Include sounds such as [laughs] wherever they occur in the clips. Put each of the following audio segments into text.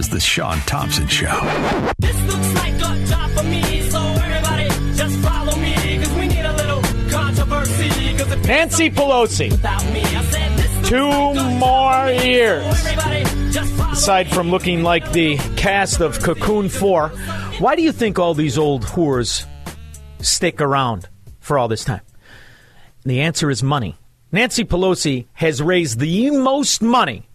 is The Shaun Thompson Show. This looks like a job for me, so everybody just follow me, cause we need a little controversy. Cause if Nancy Pelosi. me, I said this looks Two like more job for me, years. so everybody just follow Aside from looking like the cast of Cocoon 4, why do you think all these old whores stick around for all this time? The answer is money. Nancy Pelosi has raised the most money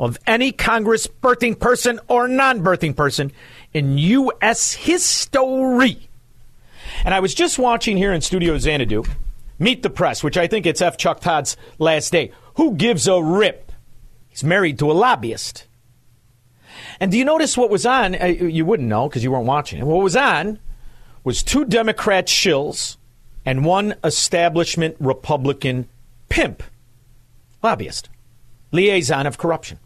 of any Congress birthing person or non birthing person in U.S. history. And I was just watching here in Studio Xanadu, Meet the Press, which I think it's F. Chuck Todd's last day. Who gives a rip? He's married to a lobbyist. And do you notice what was on? Uh, You wouldn't know because you weren't watching it. What was on was two Democrat shills and one establishment Republican pimp, lobbyist, liaison of corruption.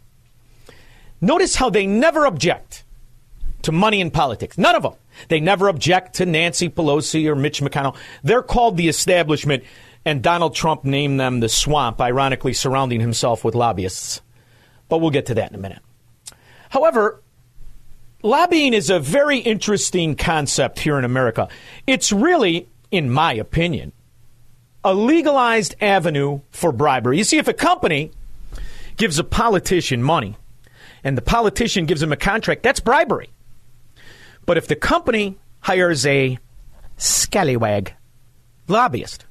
Notice how they never object to money in politics. None of them. They never object to Nancy Pelosi or Mitch McConnell. They're called the establishment, and Donald Trump named them the swamp, ironically surrounding himself with lobbyists. But we'll get to that in a minute. However, lobbying is a very interesting concept here in America. It's really, in my opinion, a legalized avenue for bribery. You see, if a company gives a politician money and the politician gives him a contract, that's bribery. But if the company hires a scallywag lobbyist,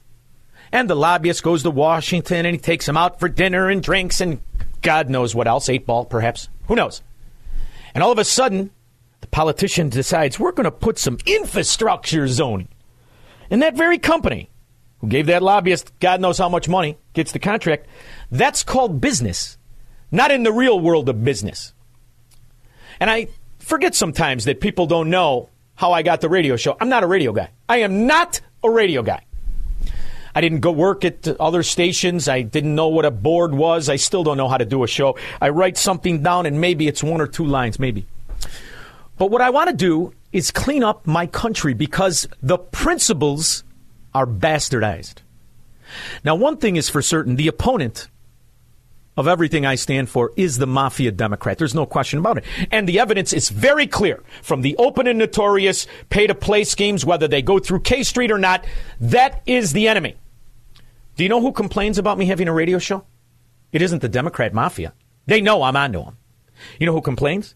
and the lobbyist goes to Washington and he takes him out for dinner and drinks and God knows what else, eight ball perhaps, who knows? And all of a sudden, the politician decides we're going to put some infrastructure zoning. And that very company who gave that lobbyist God knows how much money gets the contract, that's called business, not in the real world of business. And I forget sometimes that people don't know how I got the radio show. I'm not a radio guy. I am not a radio guy. I didn't go work at other stations. I didn't know what a board was. I still don't know how to do a show. I write something down and maybe it's one or two lines, maybe. But what I want to do is clean up my country because the principles are bastardized. Now, one thing is for certain the opponent of everything I stand for is the mafia Democrat. There's no question about it. And the evidence is very clear from the open and notorious pay to play schemes, whether they go through K Street or not. That is the enemy. Do you know who complains about me having a radio show? It isn't the Democrat mafia. They know I'm onto them. You know who complains?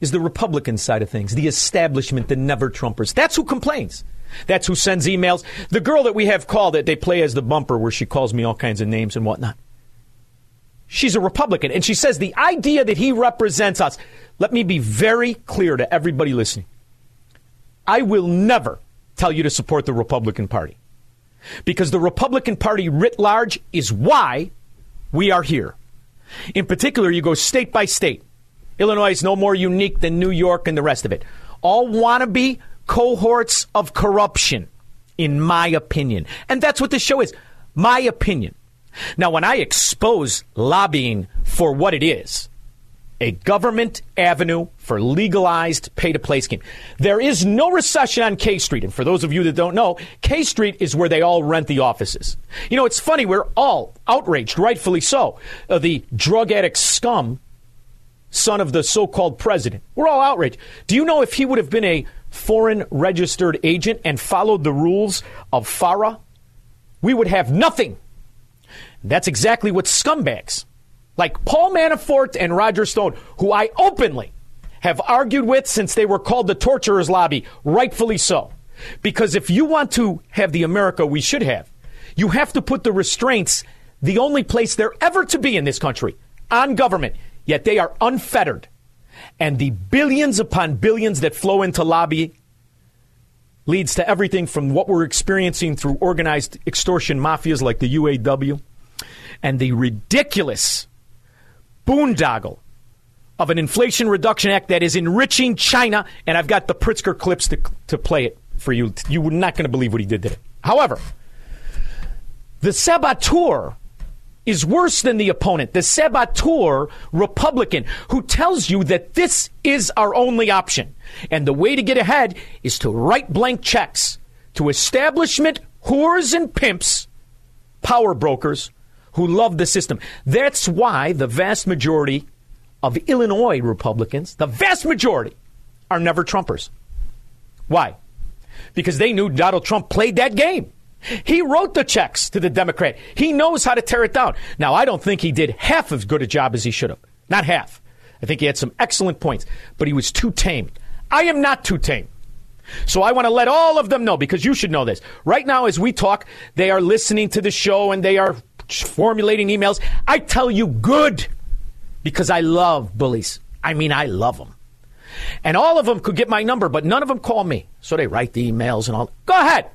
Is the Republican side of things, the establishment, the never Trumpers. That's who complains. That's who sends emails. The girl that we have called that they play as the bumper where she calls me all kinds of names and whatnot. She's a Republican, and she says the idea that he represents us. Let me be very clear to everybody listening. I will never tell you to support the Republican Party because the Republican Party writ large is why we are here. In particular, you go state by state. Illinois is no more unique than New York and the rest of it. All wannabe cohorts of corruption, in my opinion. And that's what this show is my opinion. Now, when I expose lobbying for what it is, a government avenue for legalized pay to play scheme. There is no recession on K Street. And for those of you that don't know, K Street is where they all rent the offices. You know, it's funny, we're all outraged, rightfully so. The drug addict scum, son of the so called president. We're all outraged. Do you know if he would have been a foreign registered agent and followed the rules of FARA, we would have nothing. That's exactly what scumbags like Paul Manafort and Roger Stone, who I openly have argued with since they were called the torturers lobby, rightfully so. Because if you want to have the America we should have, you have to put the restraints the only place they're ever to be in this country on government. Yet they are unfettered. And the billions upon billions that flow into lobby leads to everything from what we're experiencing through organized extortion mafias like the UAW and the ridiculous boondoggle of an Inflation Reduction Act that is enriching China. And I've got the Pritzker clips to, to play it for you. You were not going to believe what he did today. However, the saboteur is worse than the opponent, the saboteur Republican who tells you that this is our only option. And the way to get ahead is to write blank checks to establishment whores and pimps, power brokers who love the system. That's why the vast majority of Illinois Republicans, the vast majority, are never Trumpers. Why? Because they knew Donald Trump played that game. He wrote the checks to the Democrat. He knows how to tear it down. Now, I don't think he did half as good a job as he should have. Not half. I think he had some excellent points, but he was too tame. I am not too tame. So I want to let all of them know because you should know this. Right now, as we talk, they are listening to the show and they are formulating emails. I tell you, good, because I love bullies. I mean, I love them. And all of them could get my number, but none of them call me. So they write the emails and all. Go ahead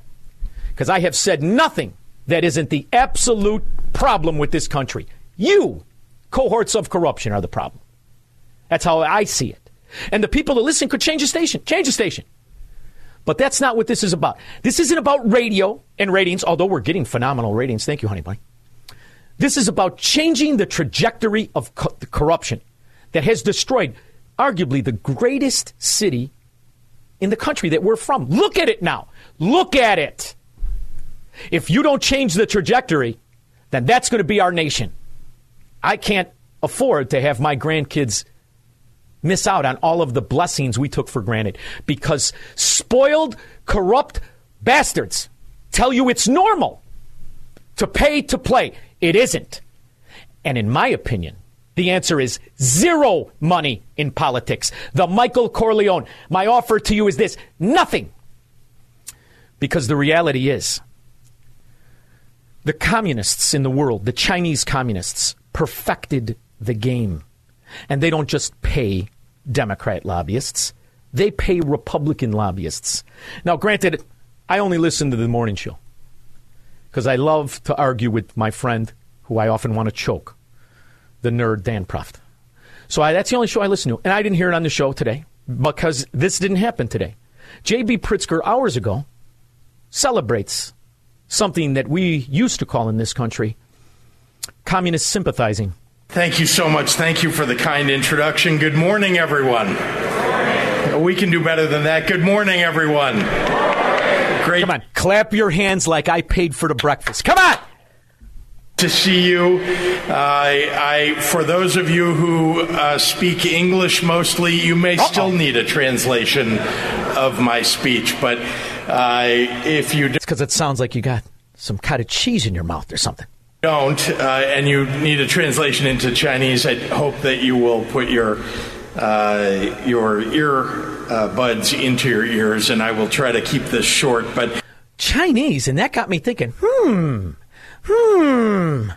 because I have said nothing that isn't the absolute problem with this country. You, cohorts of corruption, are the problem. That's how I see it. And the people that listen could change the station, change the station. But that's not what this is about. This isn't about radio and ratings, although we're getting phenomenal ratings. Thank you, honey bunny. This is about changing the trajectory of co- corruption that has destroyed arguably the greatest city in the country that we're from. Look at it now. Look at it. If you don't change the trajectory, then that's going to be our nation. I can't afford to have my grandkids miss out on all of the blessings we took for granted because spoiled, corrupt bastards tell you it's normal to pay to play. It isn't. And in my opinion, the answer is zero money in politics. The Michael Corleone. My offer to you is this nothing. Because the reality is, the communists in the world, the Chinese communists, perfected the game. And they don't just pay Democrat lobbyists, they pay Republican lobbyists. Now, granted, I only listen to the morning show because I love to argue with my friend who I often want to choke, the nerd Dan Proft. So I, that's the only show I listen to. And I didn't hear it on the show today because this didn't happen today. J.B. Pritzker, hours ago, celebrates something that we used to call in this country communist sympathizing. Thank you so much. Thank you for the kind introduction. Good morning, everyone. We can do better than that. Good morning, everyone. Great. Come on, clap your hands like I paid for the breakfast. Come on. To see you. Uh, I, for those of you who uh, speak English mostly, you may Uh-oh. still need a translation of my speech, but uh, if you do- it's because it sounds like you got some kind of cheese in your mouth or something. Don't, uh, and you need a translation into Chinese. I hope that you will put your uh, your ear uh, buds into your ears, and I will try to keep this short. But Chinese, and that got me thinking. Hmm, hmm.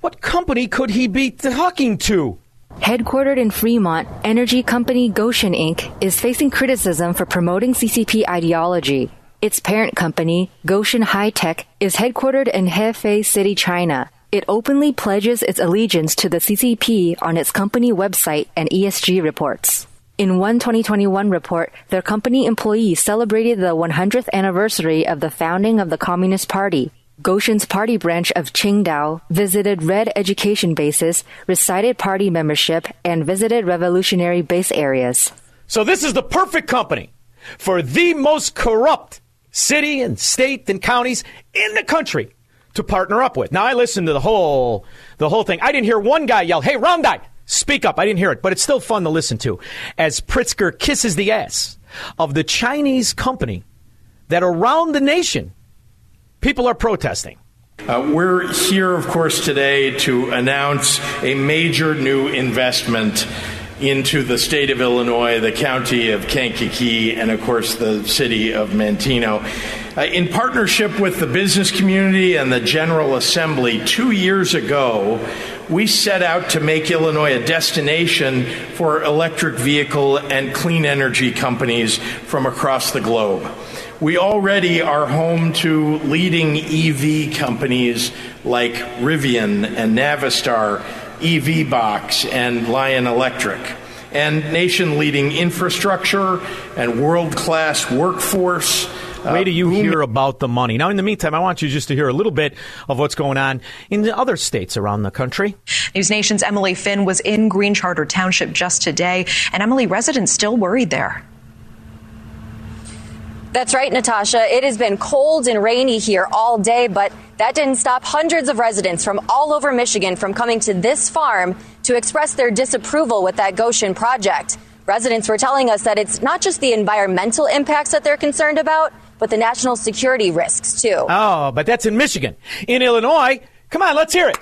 What company could he be talking to? Headquartered in Fremont, energy company Gotion Inc. is facing criticism for promoting CCP ideology. Its parent company, Gotion High Tech, is headquartered in Hefei City, China. It openly pledges its allegiance to the CCP on its company website and ESG reports. In one 2021 report, their company employees celebrated the 100th anniversary of the founding of the Communist Party. Gotion's party branch of Qingdao visited Red education bases, recited party membership, and visited revolutionary base areas. So this is the perfect company for the most corrupt city and state and counties in the country to partner up with. Now I listened to the whole the whole thing. I didn't hear one guy yell, "Hey, Dass, speak up." I didn't hear it, but it's still fun to listen to as Pritzker kisses the ass of the Chinese company that around the nation people are protesting. Uh, we're here, of course, today to announce a major new investment into the state of Illinois, the county of Kankakee, and of course the city of Manteno. Uh, in partnership with the business community and the General Assembly, two years ago, we set out to make Illinois a destination for electric vehicle and clean energy companies from across the globe. We already are home to leading EV companies like Rivian and Navistar, EV Box, and Lion Electric, and nation leading infrastructure and world class workforce. Uh, Wait do you hear about the money. Now, in the meantime, I want you just to hear a little bit of what's going on in the other states around the country. News Nation's Emily Finn was in Green Charter Township just today, and Emily, residents still worried there. That's right, Natasha. It has been cold and rainy here all day, but that didn't stop hundreds of residents from all over Michigan from coming to this farm to express their disapproval with that Gotion project. Residents were telling us that it's not just the environmental impacts that they're concerned about, but the national security risks too. Oh, but that's in Michigan. In Illinois, come on, let's hear it.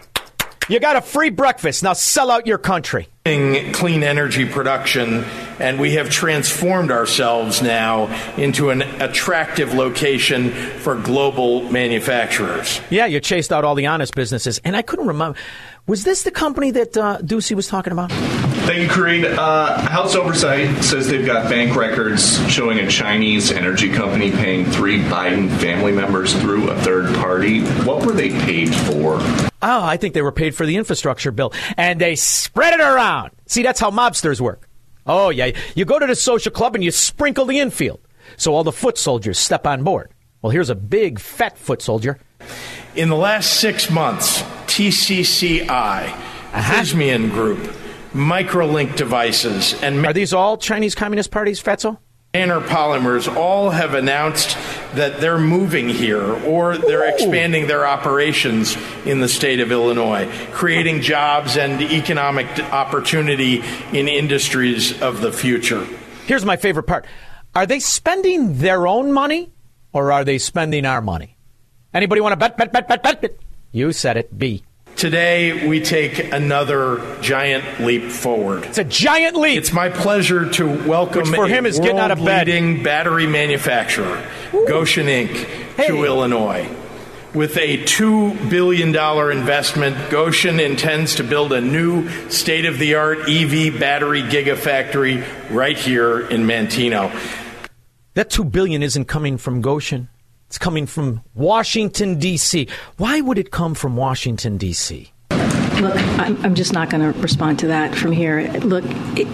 You got a free breakfast. Now sell out your country. Clean energy production, and we have transformed ourselves now into an attractive location for global manufacturers. Yeah, you chased out all the honest businesses. And I couldn't remember. Was this the company that uh, Doocy was talking about? Thank you, Karine. Uh, House Oversight says they've got bank records showing a Chinese energy company paying three Biden family members through a third party. What were they paid for? Oh, I think they were paid for the infrastructure bill. And they spread it around. See, that's how mobsters work. Oh, yeah. You go to the social club and you sprinkle the infield. So all the foot soldiers step on board. Well, here's a big, fat foot soldier. In the last six months, TCCI, uh-huh. Prysmian Group, Microlink Devices, and are these all Chinese Communist parties, Fetzel? Manor Polymers all have announced that they're moving here or they're expanding their operations in the state of Illinois, creating jobs and economic opportunity in industries of the future. Here's my favorite part Are they spending their own money or are they spending our money? Anybody want to bet, bet, bet, bet, bet, bet? You said it, B. Today, we take another giant leap forward. It's a giant leap. It's my pleasure to welcome Which for him is getting out of bed. battery manufacturer, Ooh. Gotion Inc., hey. to Illinois. With a $2 billion investment, Gotion intends to build a new state of the art EV battery gigafactory right here in Manteno. That 2 billion isn't coming from Gotion. It's coming from Washington, D.C. Why would it come from Washington, D.C.? Look, I'm, just not going to respond to that from here. Look, it,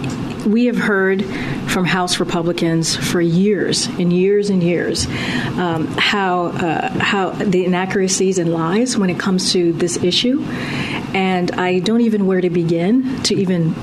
we have heard from House Republicans for years and years and years um, how uh, how the inaccuracies and lies when it comes to this issue, and I don't even where to begin to even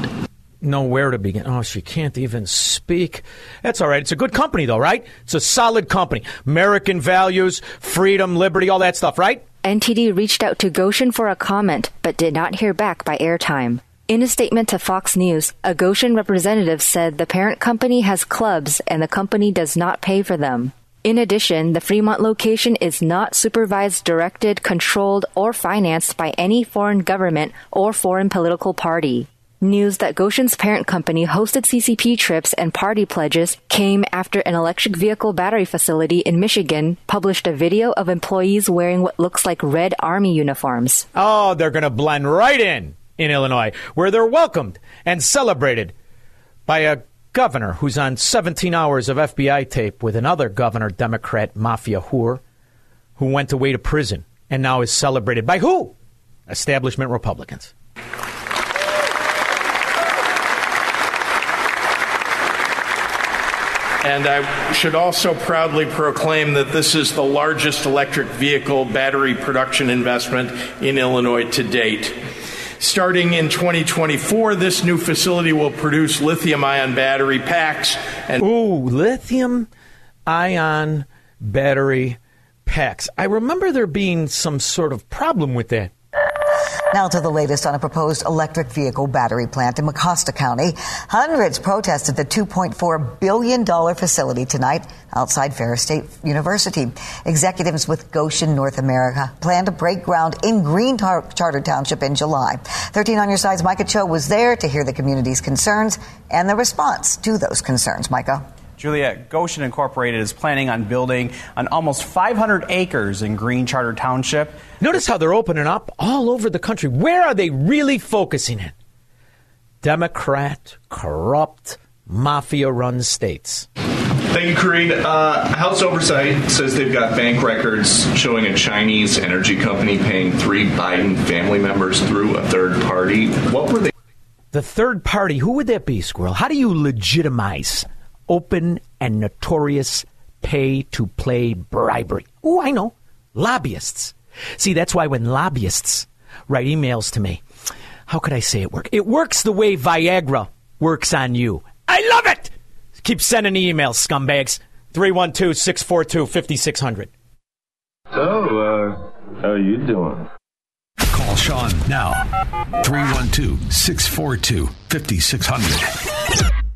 know where to begin. Oh, she can't even speak. That's all right. It's a good company, though, right? It's a solid company. American values, freedom, liberty, all that stuff, right? NTD reached out to Gotion for a comment, but did not hear back by airtime. In a statement to Fox News, a Gotion representative said the parent company has clubs and the company does not pay for them. In addition, the Fremont location is not supervised, directed, controlled, or financed by any foreign government or foreign political party. News that Gotion's parent company hosted CCP trips and party pledges came after an electric vehicle battery facility in Michigan published a video of employees wearing what looks like red army uniforms. Oh, they're going to blend right in in Illinois, where they're welcomed and celebrated by a governor who's on 17 hours of FBI tape with another governor Democrat mafia whore who went away to prison and now is celebrated by who? Establishment Republicans. And I should also proudly proclaim that this is the largest electric vehicle battery production investment in Illinois to date. Starting in 2024, this new facility will produce lithium ion battery packs. And Ooh, lithium ion battery packs. I remember there being some sort of problem with that. Now to the latest on a proposed electric vehicle battery plant in Mecosta County. Hundreds protested the $2.4 billion facility tonight outside Ferris State University. Executives with Gotion North America plan to break ground in Green Tar- Charter Township in July. 13 on your side's Micah Cho was there to hear the community's concerns and the response to those concerns. Micah. Juliet, Gotion Incorporated is planning on building on almost 500 acres in Green Charter Township. Notice how they're opening up all over the country. Where are they really focusing it? Democrat, corrupt, mafia run states. Thank you, Karine. Uh, House Oversight says they've got bank records showing a Chinese energy company paying three Biden family members through a third party. What were they? The third party, who would that be, Squirrel? How do you legitimize open and notorious pay to play bribery. Oh, I know. Lobbyists. See, that's why when lobbyists write emails to me, how could I say it work? It works the way Viagra works on you. I love it! Keep sending emails, scumbags. 312 642 5600. So, uh, how are you doing? Call Shaun now. 312 642 5600.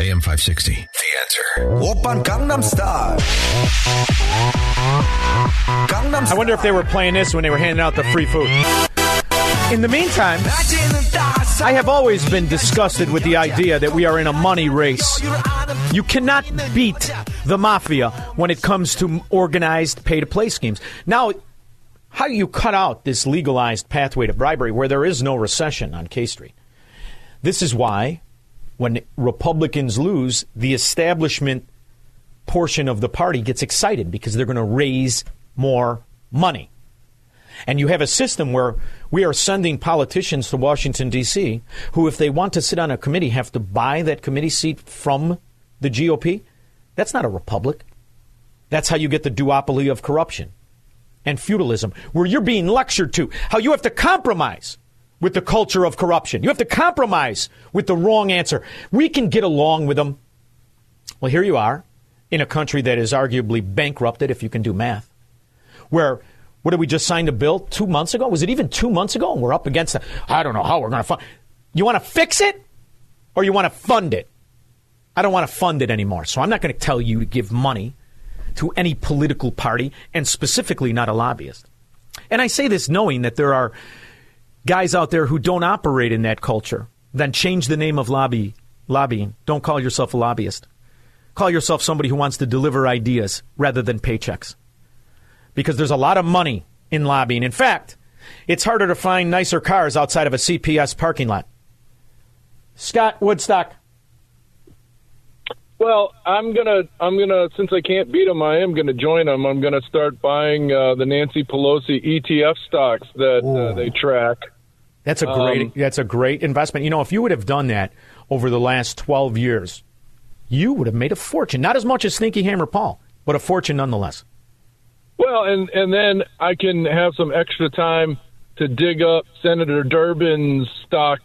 AM 560. The answer. Open Gangnam Style. Gangnam I wonder if they were playing this when they were handing out the free food. In the meantime, I have always been disgusted with the idea that we are in a money race. You cannot beat the mafia when it comes to organized pay to play schemes. Now, how do you cut out this legalized pathway to bribery where there is no recession on K Street? This is why when Republicans lose, the establishment portion of the party gets excited because they're going to raise more money. And you have a system where we are sending politicians to Washington, D.C., who, if they want to sit on a committee, have to buy that committee seat from the GOP. That's not a republic. That's how you get the duopoly of corruption and feudalism, where you're being lectured to how you have to compromise with the culture of corruption. You have to compromise with the wrong answer. We can get along with them. Well, here you are in a country that is arguably bankrupted, if you can do math, where what did we just sign a bill two months ago? Was it even two months ago? And we're up against. I don't know how we're going to fund. You want to fix it, or you want to fund it? I don't want to fund it anymore. So I'm not going to tell you to give money to any political party, and specifically not a lobbyist. And I say this knowing that there are guys out there who don't operate in that culture, then change the name of lobby lobbying. Don't call yourself a lobbyist. Call yourself somebody who wants to deliver ideas rather than paychecks. Because there's a lot of money in lobbying. In fact, it's harder to find nicer cars outside of a CPS parking lot. Scott Woodstock. Well, I'm gonna, I'm gonna, since I can't beat them, I am gonna join them. I'm gonna start buying uh, the Nancy Pelosi ETF stocks that uh, they track. That's a great. Um, that's a great investment. You know, if you would have done that over the last twelve years, you would have made a fortune. Not as much as Sneaky Hammer Paul, but a fortune nonetheless. Well, and and then I can have some extra time to dig up Senator Durbin's stock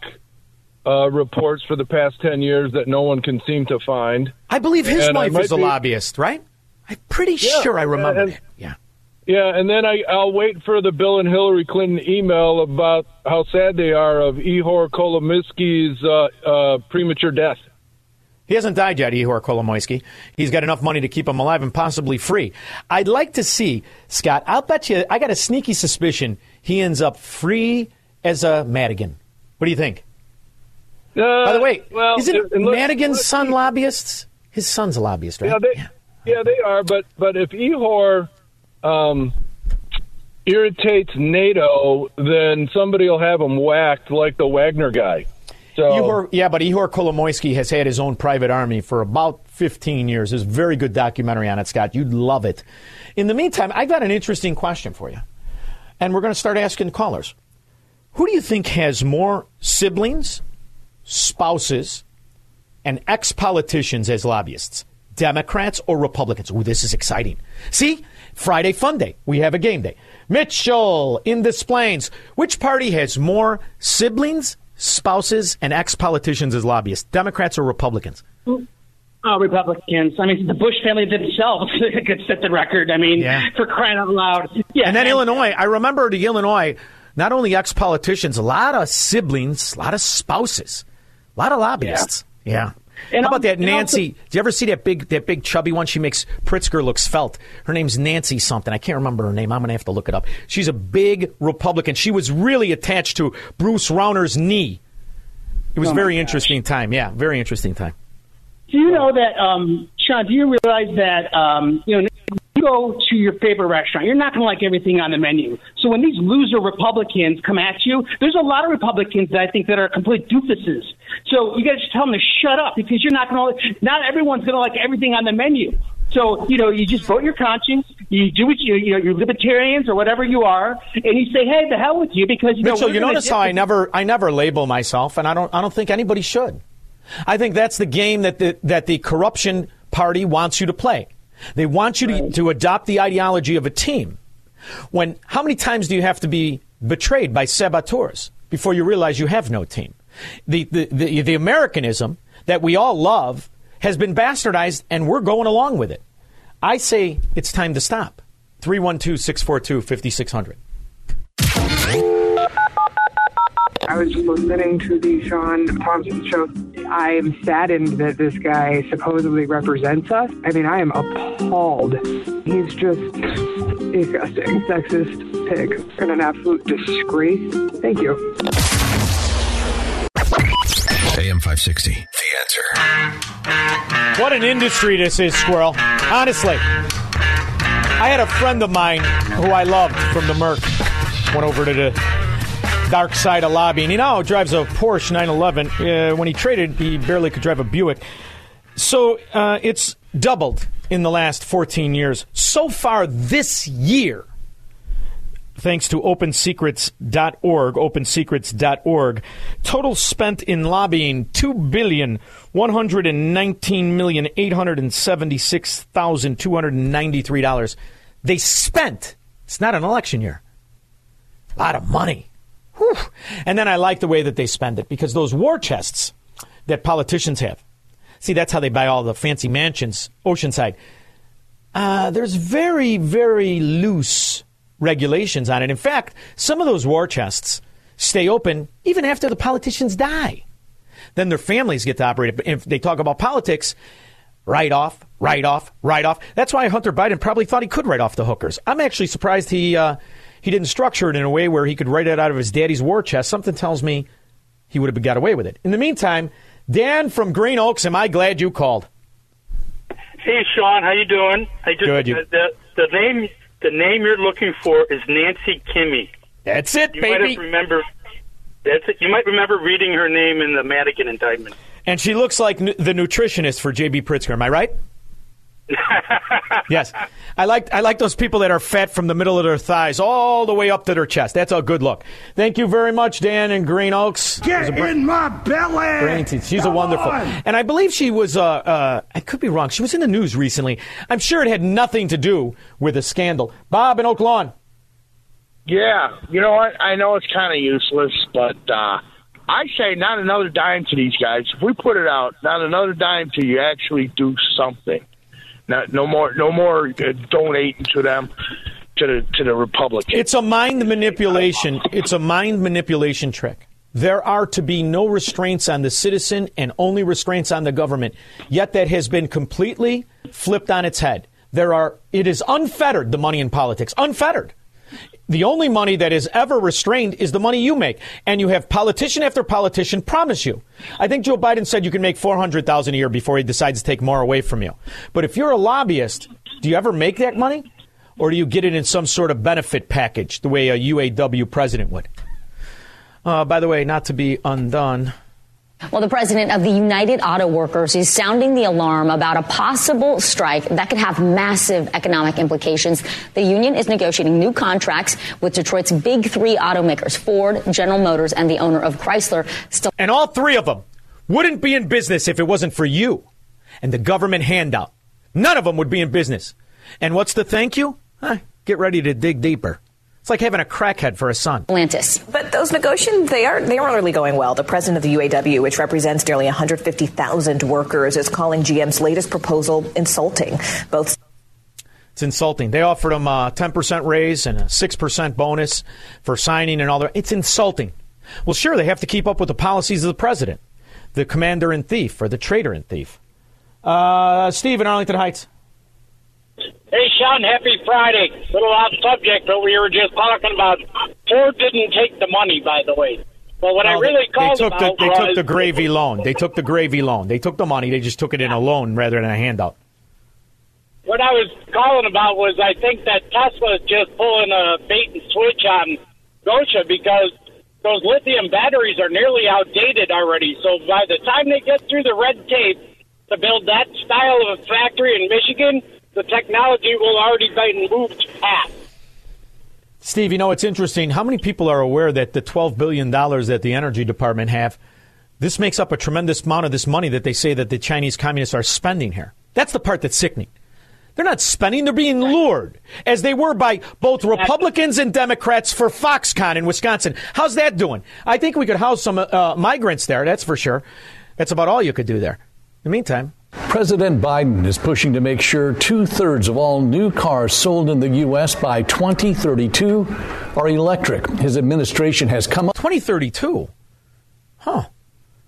uh, reports for the past ten years that no one can seem to find. I believe his And wife is a be- lobbyist, right? I'm pretty Yeah, sure I remember and- that. Yeah. Yeah, and then I, I'll wait for the Bill and Hillary Clinton email about how sad they are of Ihor Kolomoisky's uh, uh, premature death. He hasn't died yet, Ihor Kolomoisky. He's got enough money to keep him alive and possibly free. I'd like to see, Scott, I'll bet you, I got a sneaky suspicion he ends up free as a Madigan. What do you think? By the way, Uh, well, isn't look- Madigan's son lobbyists? His son's a lobbyist, right? Yeah, they, yeah. they are. But but if Ihor um, irritates NATO, then somebody will have him whacked like the Wagner guy. So Ihor, yeah, but Ihor Kolomoisky has had his own private army for about 15 years. There's a very good documentary on it, Scott. You'd love it. In the meantime, I've got an interesting question for you. And we're going to start asking callers. Who do you think has more siblings, spouses, and ex politicians as lobbyists? Democrats or Republicans? Ooh, this is exciting. See, Friday Fun Day. We have a game day. Mitchell in Des Plaines. Which party has more siblings, spouses, and ex politicians as lobbyists? Democrats or Republicans? Oh, Republicans. I mean, the Bush family themselves [laughs] could set the record. I mean, for crying out loud. Yeah. And then Illinois. I remember the Illinois Not only ex politicians, a lot of siblings, a lot of spouses, a lot of lobbyists. Yeah. And How about that Nancy? also- do you ever see that big that big chubby one? She makes Pritzker look svelte. Her name's Nancy something. I can't remember her name. I'm going to have to look it up. She's a big Republican. She was really attached to Bruce Rauner's knee. It was Oh, a very interesting time. Yeah, very interesting time. Do you know that, um, Shaun? Do you realize that um, you know go to your favorite restaurant, you're not going to like everything on the menu. So when these loser Republicans come at you, there's a lot of Republicans that I think that are complete doofuses. So you got to just tell them to shut up because you're not going to. Not everyone's going to like everything on the menu. So you know, you just vote your conscience. You do what you you know, you're libertarians or whatever you are, and you say, "Hey, the hell with you," because you know, Mitchell, you notice how I never I never label myself, and I don't I don't think anybody should. I think that's the game that the that the corruption party wants you to play. They want you to, to adopt the ideology of a team. When how many times do you have to be betrayed by saboteurs before you realize you have no team? The the the, the Americanism that we all love has been bastardized, and we're going along with it. I say it's time to stop. 312 642 5600. I was listening to the Shaun Thompson show. I am saddened that this guy supposedly represents us. I mean, I am appalled. He's just disgusting, sexist pig, and an absolute disgrace. Thank you. AM 560. The answer. What an industry this is, Squirrel. Honestly. I had a friend of mine who I loved from the Merc. Went over to the dark side of lobbying. He now drives a Porsche 911. Uh, when he traded, he barely could drive a Buick. So uh, it's doubled in the last 14 years. So far this year, thanks to opensecrets.org, opensecrets.org. Total spent in lobbying two billion one hundred and nineteen million eight hundred and seventy six thousand two hundred and ninety three dollars. They spent. It's not an election year. A lot of money. Whew. And then I like the way that they spend it because those war chests that politicians have. See, that's how they buy all the fancy mansions, Oceanside. Uh, there's very, very loose regulations on it. In fact, some of those war chests stay open even after the politicians die. Then their families get to operate it. If they talk about politics, write off, write off, write off. That's why Hunter Biden probably thought he could write off the hookers. I'm actually surprised he uh, he didn't structure it in a way where he could write it out of his daddy's war chest. Something tells me he would have got away with it. In the meantime, Dan from Green Oaks, am I glad you called? Hey, Shaun, how you doing? I just Good, you- the the name the name you're looking for is Nancy Kimme. That's it, you might baby. have remember. That's it. You might remember reading her name in the Madigan indictment. And she looks like n- the nutritionist for J.B. Pritzker. Am I right? [laughs] yes. I like I like those people that are fat from the middle of their thighs all the way up to their chest. That's a good look. Thank you very much, Dan and Green Oaks. Get br- in my belly. Brain teeth. She's a wonderful. on. And I believe she was, uh, uh, I could be wrong. She was in the news recently. I'm sure it had nothing to do with a scandal. Bob in Oak Lawn. Yeah, you know what? I know it's kind of useless, but uh, I say not another dime to these guys. If we put it out, not another dime till you actually do something. Not, no more, no more uh, donating to them, to the to the Republicans. It's a mind manipulation. It's a mind manipulation trick. There are to be no restraints on the citizen and only restraints on the government. Yet that has been completely flipped on its head. There are, it is unfettered, the money in politics. Unfettered. The only money that is ever restrained is the money you make. And you have politician after politician promise you. I think Joe Biden said you can make 400,000 a year before he decides to take more away from you. But if you're a lobbyist, do you ever make that money? Or do you get it in some sort of benefit package the way a UAW president would? Uh, by the way, not to be undone. Well, the president of the United Auto Workers is sounding the alarm about a possible strike that could have massive economic implications. The union is negotiating new contracts with Detroit's big three automakers Ford, General Motors, and the owner of Chrysler. Still- And all three of them wouldn't be in business if it wasn't for you and the government handout. None of them would be in business. And what's the thank you? Huh, get ready to dig deeper. It's like having a crackhead for a son. Atlantis. But those negotiations, they aren't, they aren't really going well. The president of the UAW, which represents nearly 150,000 workers, is calling GM's latest proposal insulting. Both It's insulting. They offered him a 10% raise and a 6% bonus for signing and all that. It's insulting. Well, sure, they have to keep up with the policies of the president, the commander in thief, or the traitor in thief. Uh, Steve in Arlington Heights. Hey, Shaun, happy Friday. Little off subject, but we were just talking about Ford didn't take the money, by the way. But what I really they, they called took the, about they was took the gravy loan. They took the gravy loan. They took the money. They just took it in a loan rather than a handout. what I was calling about was I think that Tesla is just pulling a bait and switch on Gotion because those lithium batteries are nearly outdated already. So by the time they get through the red tape to build that style of a factory in Michigan, the technology will already be moved past. Steve, you know, it's interesting. How many people are aware that the $12 billion that the Energy Department have, this makes up a tremendous amount of this money that they say that the Chinese communists are spending here? That's the part that's sickening. They're not spending, they're being lured, as they were by both Republicans and Democrats for Foxconn in Wisconsin. How's that doing? I think we could house some uh, migrants there, that's for sure. That's about all you could do there. In the meantime, President Biden is pushing to make sure two thirds of all new cars sold in the U.S. by 2032 are electric. His administration has come up. 2032? Huh.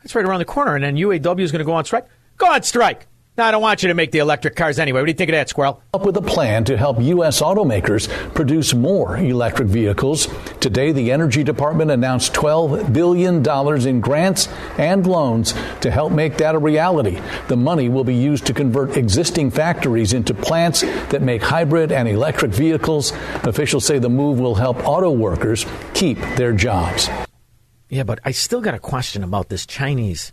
That's right around the corner. And then UAW is going to go on strike? Go on strike. No, I don't want you to make the electric cars anyway. What do you think of that, Squirrel? Up with a plan to help U.S. automakers produce more electric vehicles. Today, the Energy Department announced $12 billion in grants and loans to help make that a reality. The money will be used to convert existing factories into plants that make hybrid and electric vehicles. Officials say the move will help auto workers keep their jobs. Yeah, but I still got a question about this Chinese.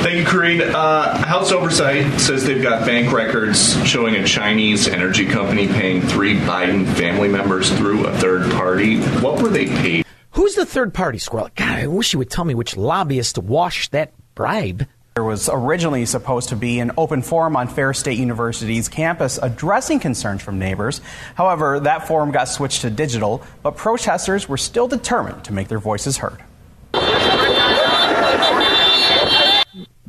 Thank you, Karine. Uh, House Oversight says they've got bank records showing a Chinese energy company paying three Biden family members through a third party. What were they paid? Who's the third party, Squirrel? God, I wish you would tell me which lobbyist washed that bribe. There was originally supposed to be an open forum on Ferris State University's campus addressing concerns from neighbors. However, that forum got switched to digital, but protesters were still determined to make their voices heard. [laughs]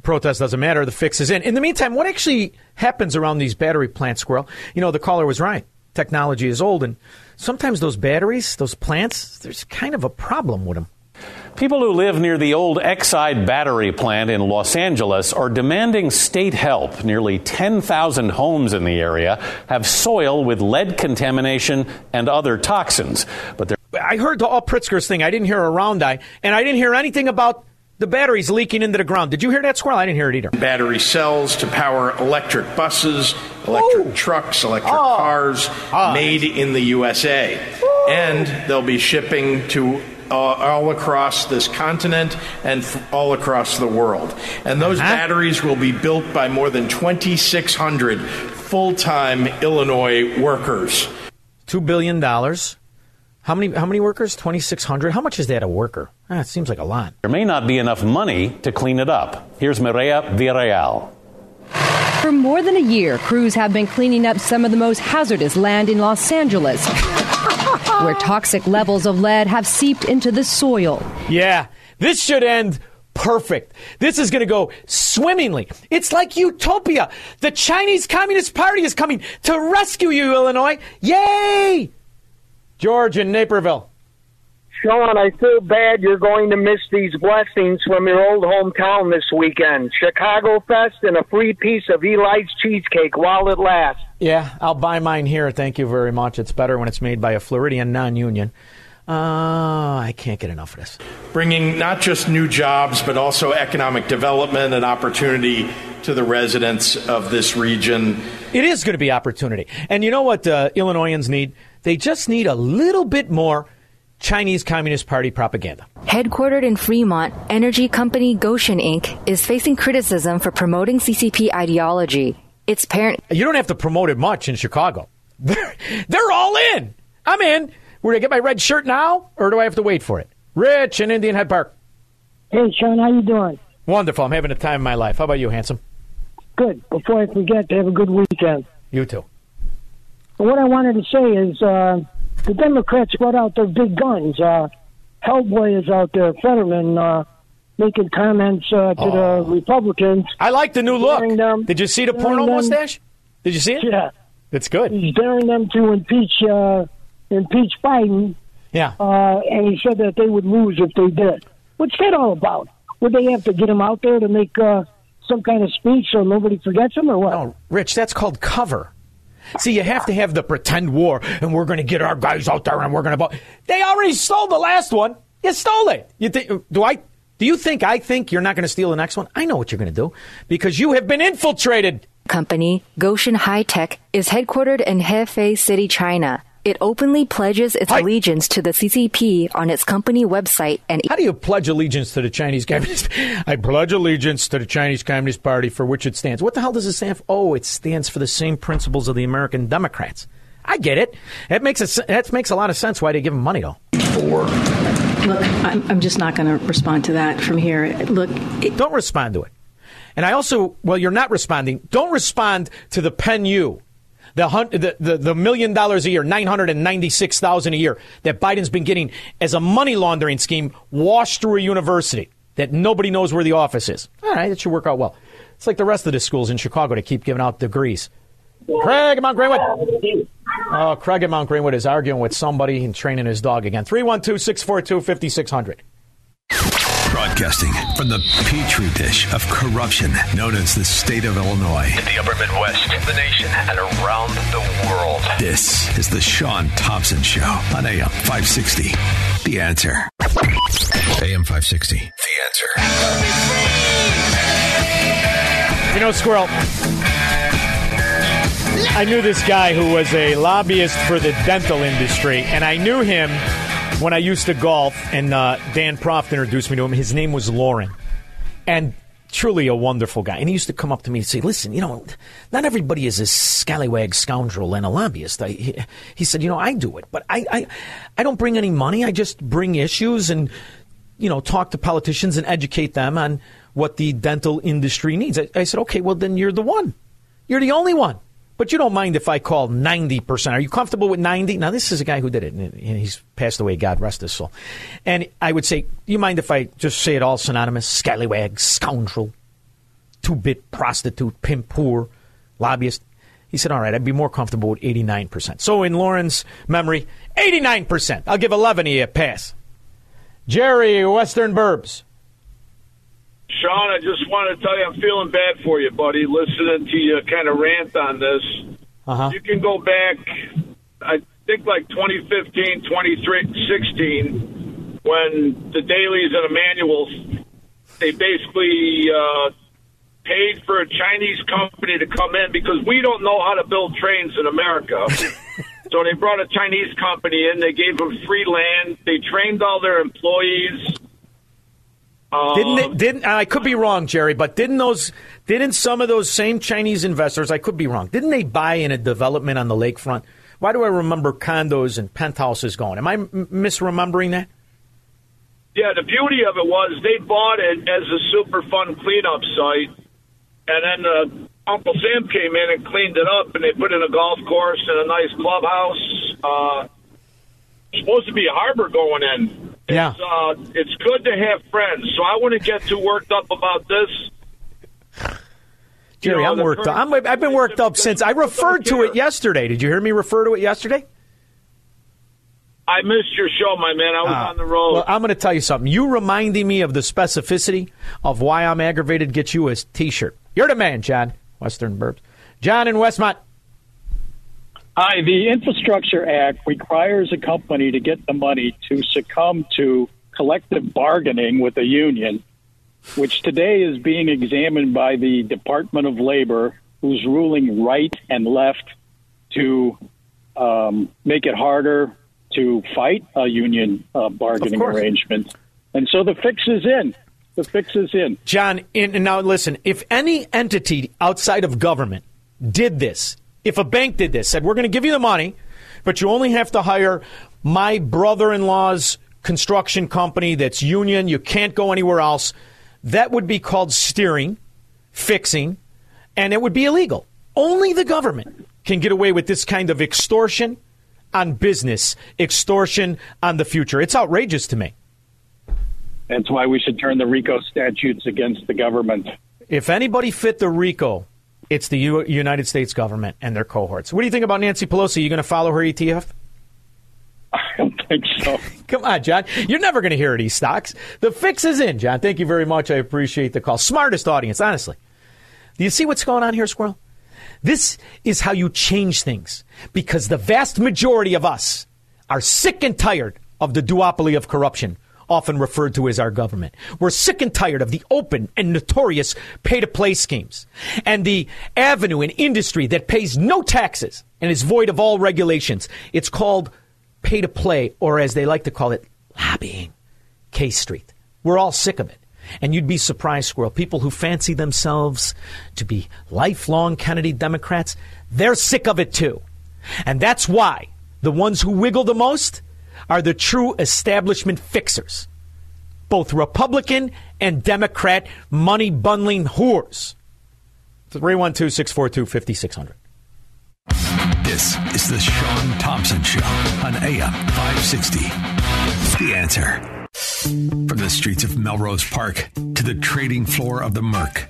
protest doesn't matter. The fix is in. In the meantime, what actually happens around these battery plants, Squirrel? You know, the caller was right. Technology is old, and sometimes those batteries, those plants, there's kind of a problem with them. People who live near the old Exide battery plant in Los Angeles are demanding state help. Nearly 10,000 homes in the area have soil with lead contamination and other toxins. But I heard the all Pritzker's thing. I didn't hear a round eye, and I didn't hear anything about the battery's leaking into the ground. Did you hear that, Squirrel? I didn't hear it either. Battery cells to power electric buses, electric trucks, electric ah. cars ah. made in the USA. And they'll be shipping to uh, all across this continent and f- all across the world. And those uh-huh. batteries will be built by more than 2,600 full time Illinois workers. $2 billion. How many, how many workers? 2,600. How much is that a worker? Ah, it seems like a lot. there may not be enough money to clean it up. Here's Mireya Villarreal. For more than a year, crews have been cleaning up some of the most hazardous land in Los Angeles, [laughs] where toxic levels of lead have seeped into the soil. Yeah, this should end perfect. This is going to go swimmingly. It's like utopia. The Chinese Communist Party is coming to rescue you, Illinois. Yay! George in Naperville. Shaun, I feel bad you're going to miss these blessings from your old hometown this weekend. Chicago Fest and a free piece of Eli's cheesecake while it lasts. Yeah, I'll buy mine here. Thank you very much. It's better when it's made by a Floridian non union. Uh, I can't get enough of this. bringing not just new jobs, but also economic development and opportunity to the residents of this region. It is going to be opportunity. And you know what uh, Illinoisans need? They just need a little bit more Chinese Communist Party propaganda. Headquartered in Fremont, energy company Gotion Inc. is facing criticism for promoting CCP ideology. Its parent. You don't have to promote it much in Chicago. [laughs] They're, they're all in. I'm in. Where do I get my red shirt now, or do I have to wait for it? Rich in Indian Head Park. Hey, Shaun, how you doing? Wonderful. I'm having a time of my life. How about you, handsome? Good. Before I forget, have a good weekend. You too. What I wanted to say is uh, the Democrats brought out their big guns. Uh, Hellboy is out there, Fetterman, uh, making comments uh, to the Republicans. I like the new look. Them, Did you see the porno them, mustache? Did you see it? Yeah. That's good. He's daring them to impeach uh, impeach Biden. Yeah. Uh, and he said that they would lose if they did. What's that all about? Would they have to get him out there to make uh, some kind of speech so nobody forgets him, or what? No, Rich, that's called cover. See, you have to have the pretend war, and we're going to get our guys out there, and we're going to. They already stole the last one. You stole it. You think? Do I? Do you think I think you're not going to steal the next one? I know what you're going to do because you have been infiltrated. Company Gotion High Tech is headquartered in Hefei City, China. It openly pledges its allegiance to the CCP on its company website and How do you pledge allegiance to the Chinese Communist? I pledge allegiance to the Chinese Communist Party for which it stands. What the hell does it stand for? Oh, it stands for the same principles of the American Democrats. I get it. That makes it. That makes a lot of sense. Why they give them money though? Look, I'm, I'm just not going to respond to that from here. Look, don't respond to it. And I also, well, you're not responding. Don't respond to the Penn U, the, hun- the, the, the million dollars a year, 996000 a year that Biden's been getting as a money laundering scheme washed through a university that nobody knows where the office is. All right, it should work out well. It's like the rest of the schools in Chicago to keep giving out degrees. Craig at Mount Greenwood. Oh, Craig at Mount Greenwood is arguing with somebody and training his dog again. 312 642 5600. Broadcasting from the petri dish of corruption known as the state of Illinois. In the upper Midwest, the nation, and around the world. This is the Shaun Thompson Show on AM 560. The answer. AM 560. The answer. You know, Squirrel, I knew this guy who was a lobbyist for the dental industry, and I knew him when I used to golf, and uh, Dan Proft introduced me to him. His name was Lauren. And truly a wonderful guy. And he used to come up to me and say, listen, you know, not everybody is a scallywag scoundrel and a lobbyist. I, he, he said, you know, I do it, but I, I, I don't bring any money. I just bring issues and, you know, talk to politicians and educate them on what the dental industry needs. I, I said, okay, well, then you're the one. You're the only one. But you don't mind if I call 90%. Are you comfortable with 90? Now, this is a guy who did it, and he's passed away, God rest his soul. And I would say, you mind if I just say it all synonymous? Scallywag, scoundrel, two bit prostitute, pimp, poor, lobbyist. He said, all right, I'd be more comfortable with 89%. So, in Lauren's memory, 89%. I'll give 11 of you a pass. Jerry, Western Burbs. Shaun, I just want to tell you, I'm feeling bad for you, buddy. Listening to you kind of rant on this. Uh-huh. You can go back, I think, like 2015, 2016, when the Daleys and the Emanuels, they basically uh, paid for a Chinese company to come in because we don't know how to build trains in America. [laughs] so they brought a Chinese company in. They gave them free land. They trained all their employees. Didn't they, didn't I could be wrong, Jerry, but didn't those didn't some of those same Chinese investors, I could be wrong, didn't they buy in a development on the lakefront? Why do I remember condos and penthouses going? Am I m- misremembering that? Yeah, the beauty of it was they bought it as a Superfund cleanup site, and then uh, Uncle Sam came in and cleaned it up, and they put in a golf course and a nice clubhouse. Uh, supposed to be a harbor going in. Yeah. It's, uh, it's good to have friends, so I wouldn't get too worked up about this. Jerry, know, I'm worked up. I'm, I've been worked up since I referred to it yesterday. Did you hear me refer to it yesterday? I missed your show, my man. I was Ah. on the road. Well, I'm going to tell you something. You reminding me of the specificity of why I'm aggravated. Get you a T-shirt. You're the man, John. Western Burbs. John in Westmont. Hi, the Infrastructure Act requires a company to get the money to succumb to collective bargaining with a union, which today is being examined by the Department of Labor, who's ruling right and left to um, make it harder to fight a union uh, bargaining arrangement. And so the fix is in. The fix is in. John, in, now listen, if any entity outside of government did this, if a bank did this, said, we're going to give you the money, but you only have to hire my brother in law's construction company that's union, you can't go anywhere else, that would be called steering, fixing, and it would be illegal. Only the government can get away with this kind of extortion on business, extortion on the future. It's outrageous to me. That's why we should turn the RICO statutes against the government. If anybody fit the RICO It's the U- United States government and their cohorts. What do you think about Nancy Pelosi? Are You going to follow her ETF? I don't think so. [laughs] Come on, John. You're never going to hear these stocks. The fix is in, John. Thank you very much. I appreciate the call. Smartest audience, honestly. Do you see what's going on here, Squirrel? This is how you change things because the vast majority of us are sick and tired of the duopoly of corruption, often referred to as our government. We're sick and tired of the open and notorious pay to play schemes and the avenue and industry that pays no taxes and is void of all regulations. It's called pay to play, or as they like to call it, lobbying. K Street. We're all sick of it. And you'd be surprised, Squirrel. People who fancy themselves to be lifelong Kennedy Democrats, they're sick of it too. And that's why the ones who wiggle the most are the true establishment fixers. Both Republican and Democrat money bundling whores. 312 642 5600. This is the Shaun Thompson Show on AM 560. The answer. From the streets of Melrose Park to the trading floor of the Merc,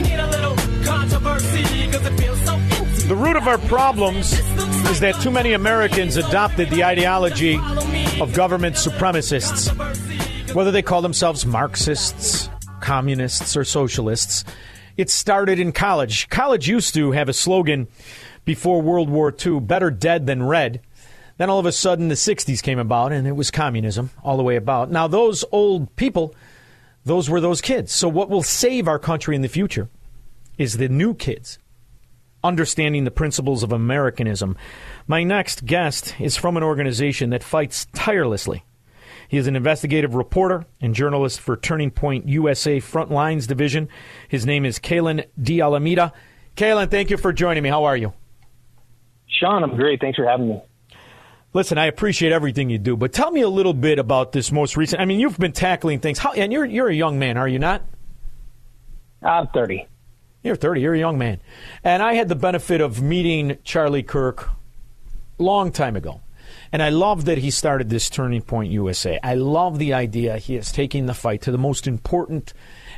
root of our problems is that too many Americans adopted the ideology of government supremacists, whether they call themselves Marxists, communists, or socialists. It started in college. College used to have a slogan before World War II better dead than red. Then all of a sudden the 60s came about and it was communism all the way about. Now, those old people, those were those kids. So, what will save our country in the future is the new kids understanding the principles of Americanism. My next guest is from an organization that fights tirelessly. He is an investigative reporter and journalist for Turning Point USA Frontlines Division. His name is Kalen D'Almeida. Kalen, thank you for joining me. How are you? Shaun, I'm great. Thanks for having me. Listen, I appreciate everything you do, but tell me a little bit about this most recent. I mean, you've been tackling things, How, and you're you're a young man, are you not? I'm 30. You're 30. You're a young man, and I had the benefit of meeting Charlie Kirk long time ago, and I love that he started this Turning Point USA. I love the idea he is taking the fight to the most important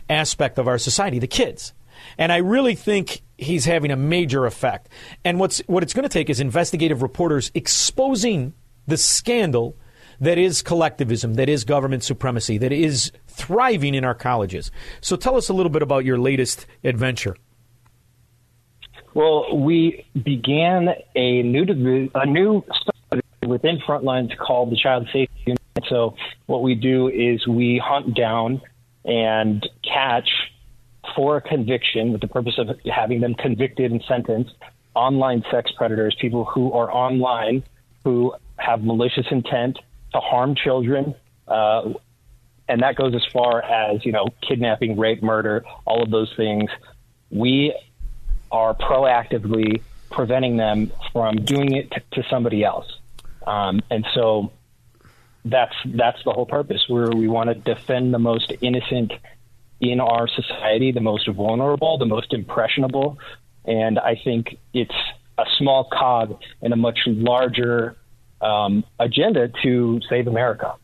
aspect of our society, the kids. And I really think he's having a major effect. And what's what it's going to take is investigative reporters exposing the scandal that is collectivism, that is government supremacy, that is thriving in our colleges. So tell us a little bit about your latest adventure. Well, we began a new a new study within Frontlines called the Child Safety Unit. So what we do is we hunt down and catch for a conviction with the purpose of having them convicted and sentenced online sex predators, people who are online who have malicious intent to harm children. Uh, and that goes as far as, you know, kidnapping, rape, murder, all of those things. We are proactively preventing them from doing it to, to somebody else. Um, and so that's that's the whole purpose. Where we want to defend the most innocent in our society, the most vulnerable, the most impressionable. And I think it's a small cog in a much larger um, agenda to save America.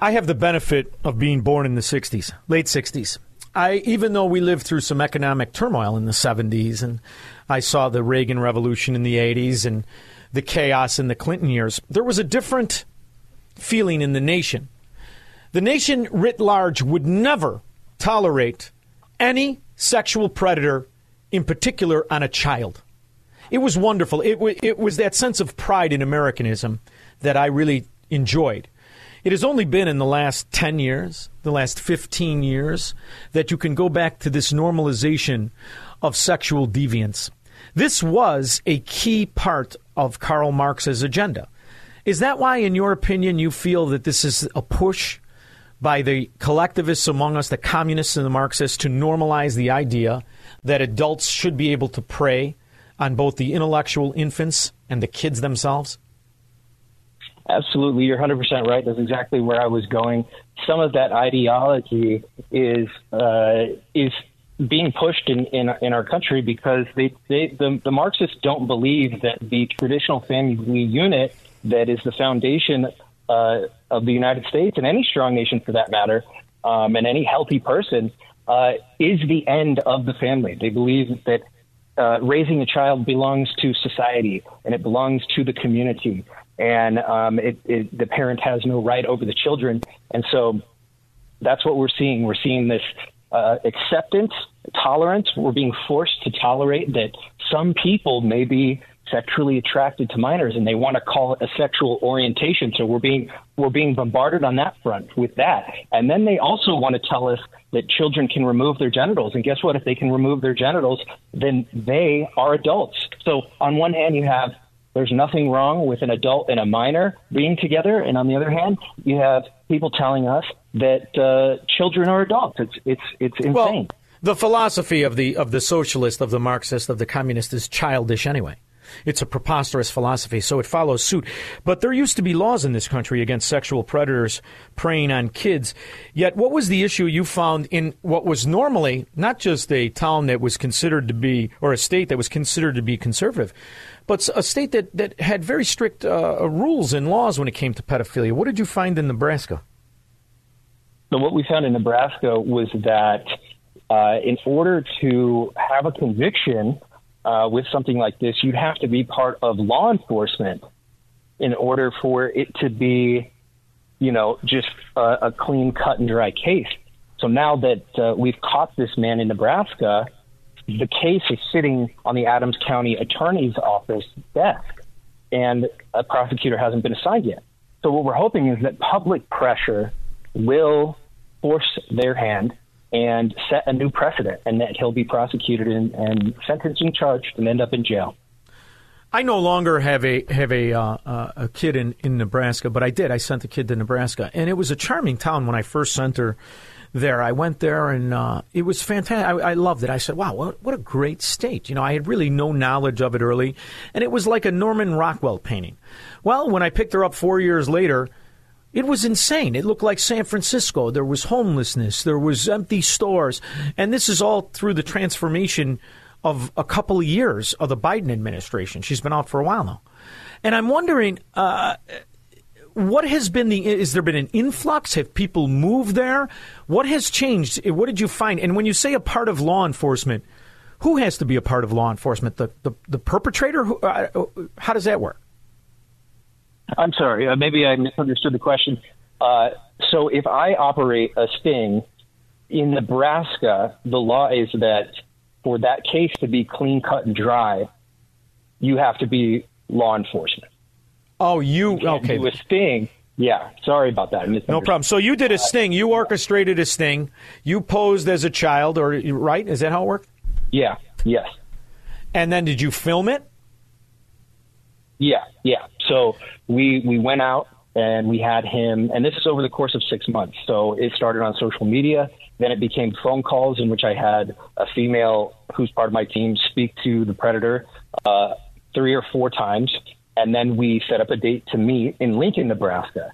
I have the benefit of being born in the 60s, late 60s. I, even though we lived through some economic turmoil in the 70s, and I saw the Reagan Revolution in the 80s and the chaos in the Clinton years, there was a different feeling in the nation. The nation writ large would never tolerate any sexual predator, in particular on a child. It was wonderful. It, w- it was that sense of pride in Americanism that I really enjoyed. It has only been in the last 10 years, the last 15 years, that you can go back to this normalization of sexual deviance. This was a key part of Karl Marx's agenda. Is that why, in your opinion, you feel that this is a push by the collectivists among us, the communists and the Marxists, to normalize the idea that adults should be able to prey on both the intellectual infants and the kids themselves? Absolutely, you're 100% right. That's exactly where I was going. Some of that ideology is uh, is being pushed in, in in our country because they, they the, the Marxists don't believe that the traditional family unit that is the foundation uh, of the United States and any strong nation for that matter, um, and any healthy person uh, is the end of the family. They believe that uh, raising a child belongs to society and it belongs to the community, and um, it, it, the parent has no right over the children. And so that's what we're seeing. We're seeing this uh, acceptance, tolerance. We're being forced to tolerate that some people may be sexually attracted to minors and they want to call it a sexual orientation. So we're being we're being bombarded on that front with that. And then they also want to tell us that children can remove their genitals. And guess what? If they can remove their genitals, then they are adults. So on one hand you have there's nothing wrong with an adult and a minor being together, and on the other hand, you have people telling us that uh, children are adults. It's it's it's insane. Well, the philosophy of the of the socialist, of the Marxist, of the communist is childish anyway. It's a preposterous philosophy, so it follows suit. But there used to be laws in this country against sexual predators preying on kids. Yet, what was the issue you found in what was normally not just a town that was considered to be, or a state that was considered to be conservative, but a state that, that had very strict uh, rules and laws when it came to pedophilia? What did you find in Nebraska? So, what we found in Nebraska was that uh, in order to have a conviction uh, with something like this, you'd have to be part of law enforcement in order for it to be, you know, just a, a clean cut and dry case. So now that uh, we've caught this man in Nebraska, the case is sitting on the Adams County Attorney's Office desk, and a prosecutor hasn't been assigned yet. So what we're hoping is that public pressure will force their hand and set a new precedent, and that he'll be prosecuted and, and sentenced and charged and end up in jail. I no longer have a have a uh, uh, a kid in, in Nebraska, but I did. I sent a kid to Nebraska, and it was a charming town when I first sent her there. I went there, and uh, it was fantastic. I, I, loved it. I said, "Wow, what what a great state!" You know, I had really no knowledge of it early, and it was like a Norman Rockwell painting. Well, when I picked her up four years later, it was insane. It looked like San Francisco. There was homelessness. There was empty stores. And this is all through the transformation of a couple of years of the Biden administration. She's been out for a while now. And I'm wondering, uh, what has been the, is there been an influx? Have people moved there? What has changed? What did you find? And when you say a part of law enforcement, who has to be a part of law enforcement? The, the, the perpetrator? Who, uh, how does that work? I'm sorry. Uh, maybe I misunderstood the question. Uh, so if I operate a sting in Nebraska, the law is that for that case to be clean cut and dry, you have to be law enforcement. Oh, you, you okay? Do a sting. Yeah, sorry about that. No problem. So you did a sting. You orchestrated a sting. You posed as a child, or right? Is that how it worked? Yeah. Yes. And then did you film it? Yeah. Yeah. So we we went out and we had him, and this is over the course of six months. So it started on social media, then it became phone calls in which I had a female who's part of my team speak to the predator uh, three or four times, and then we set up a date to meet in Lincoln, Nebraska,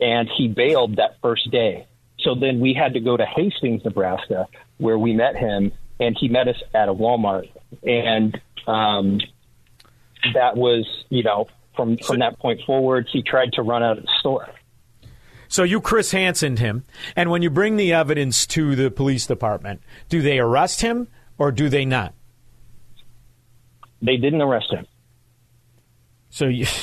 and he bailed that first day. So then we had to go to Hastings, Nebraska, where we met him, and he met us at a Walmart, and um, that was, you know, from from that point forward, he tried to run out of the store. So you Chris Hansen him, and when you bring the evidence to the police department, do they arrest him or do they not? They didn't arrest him. So you. [laughs]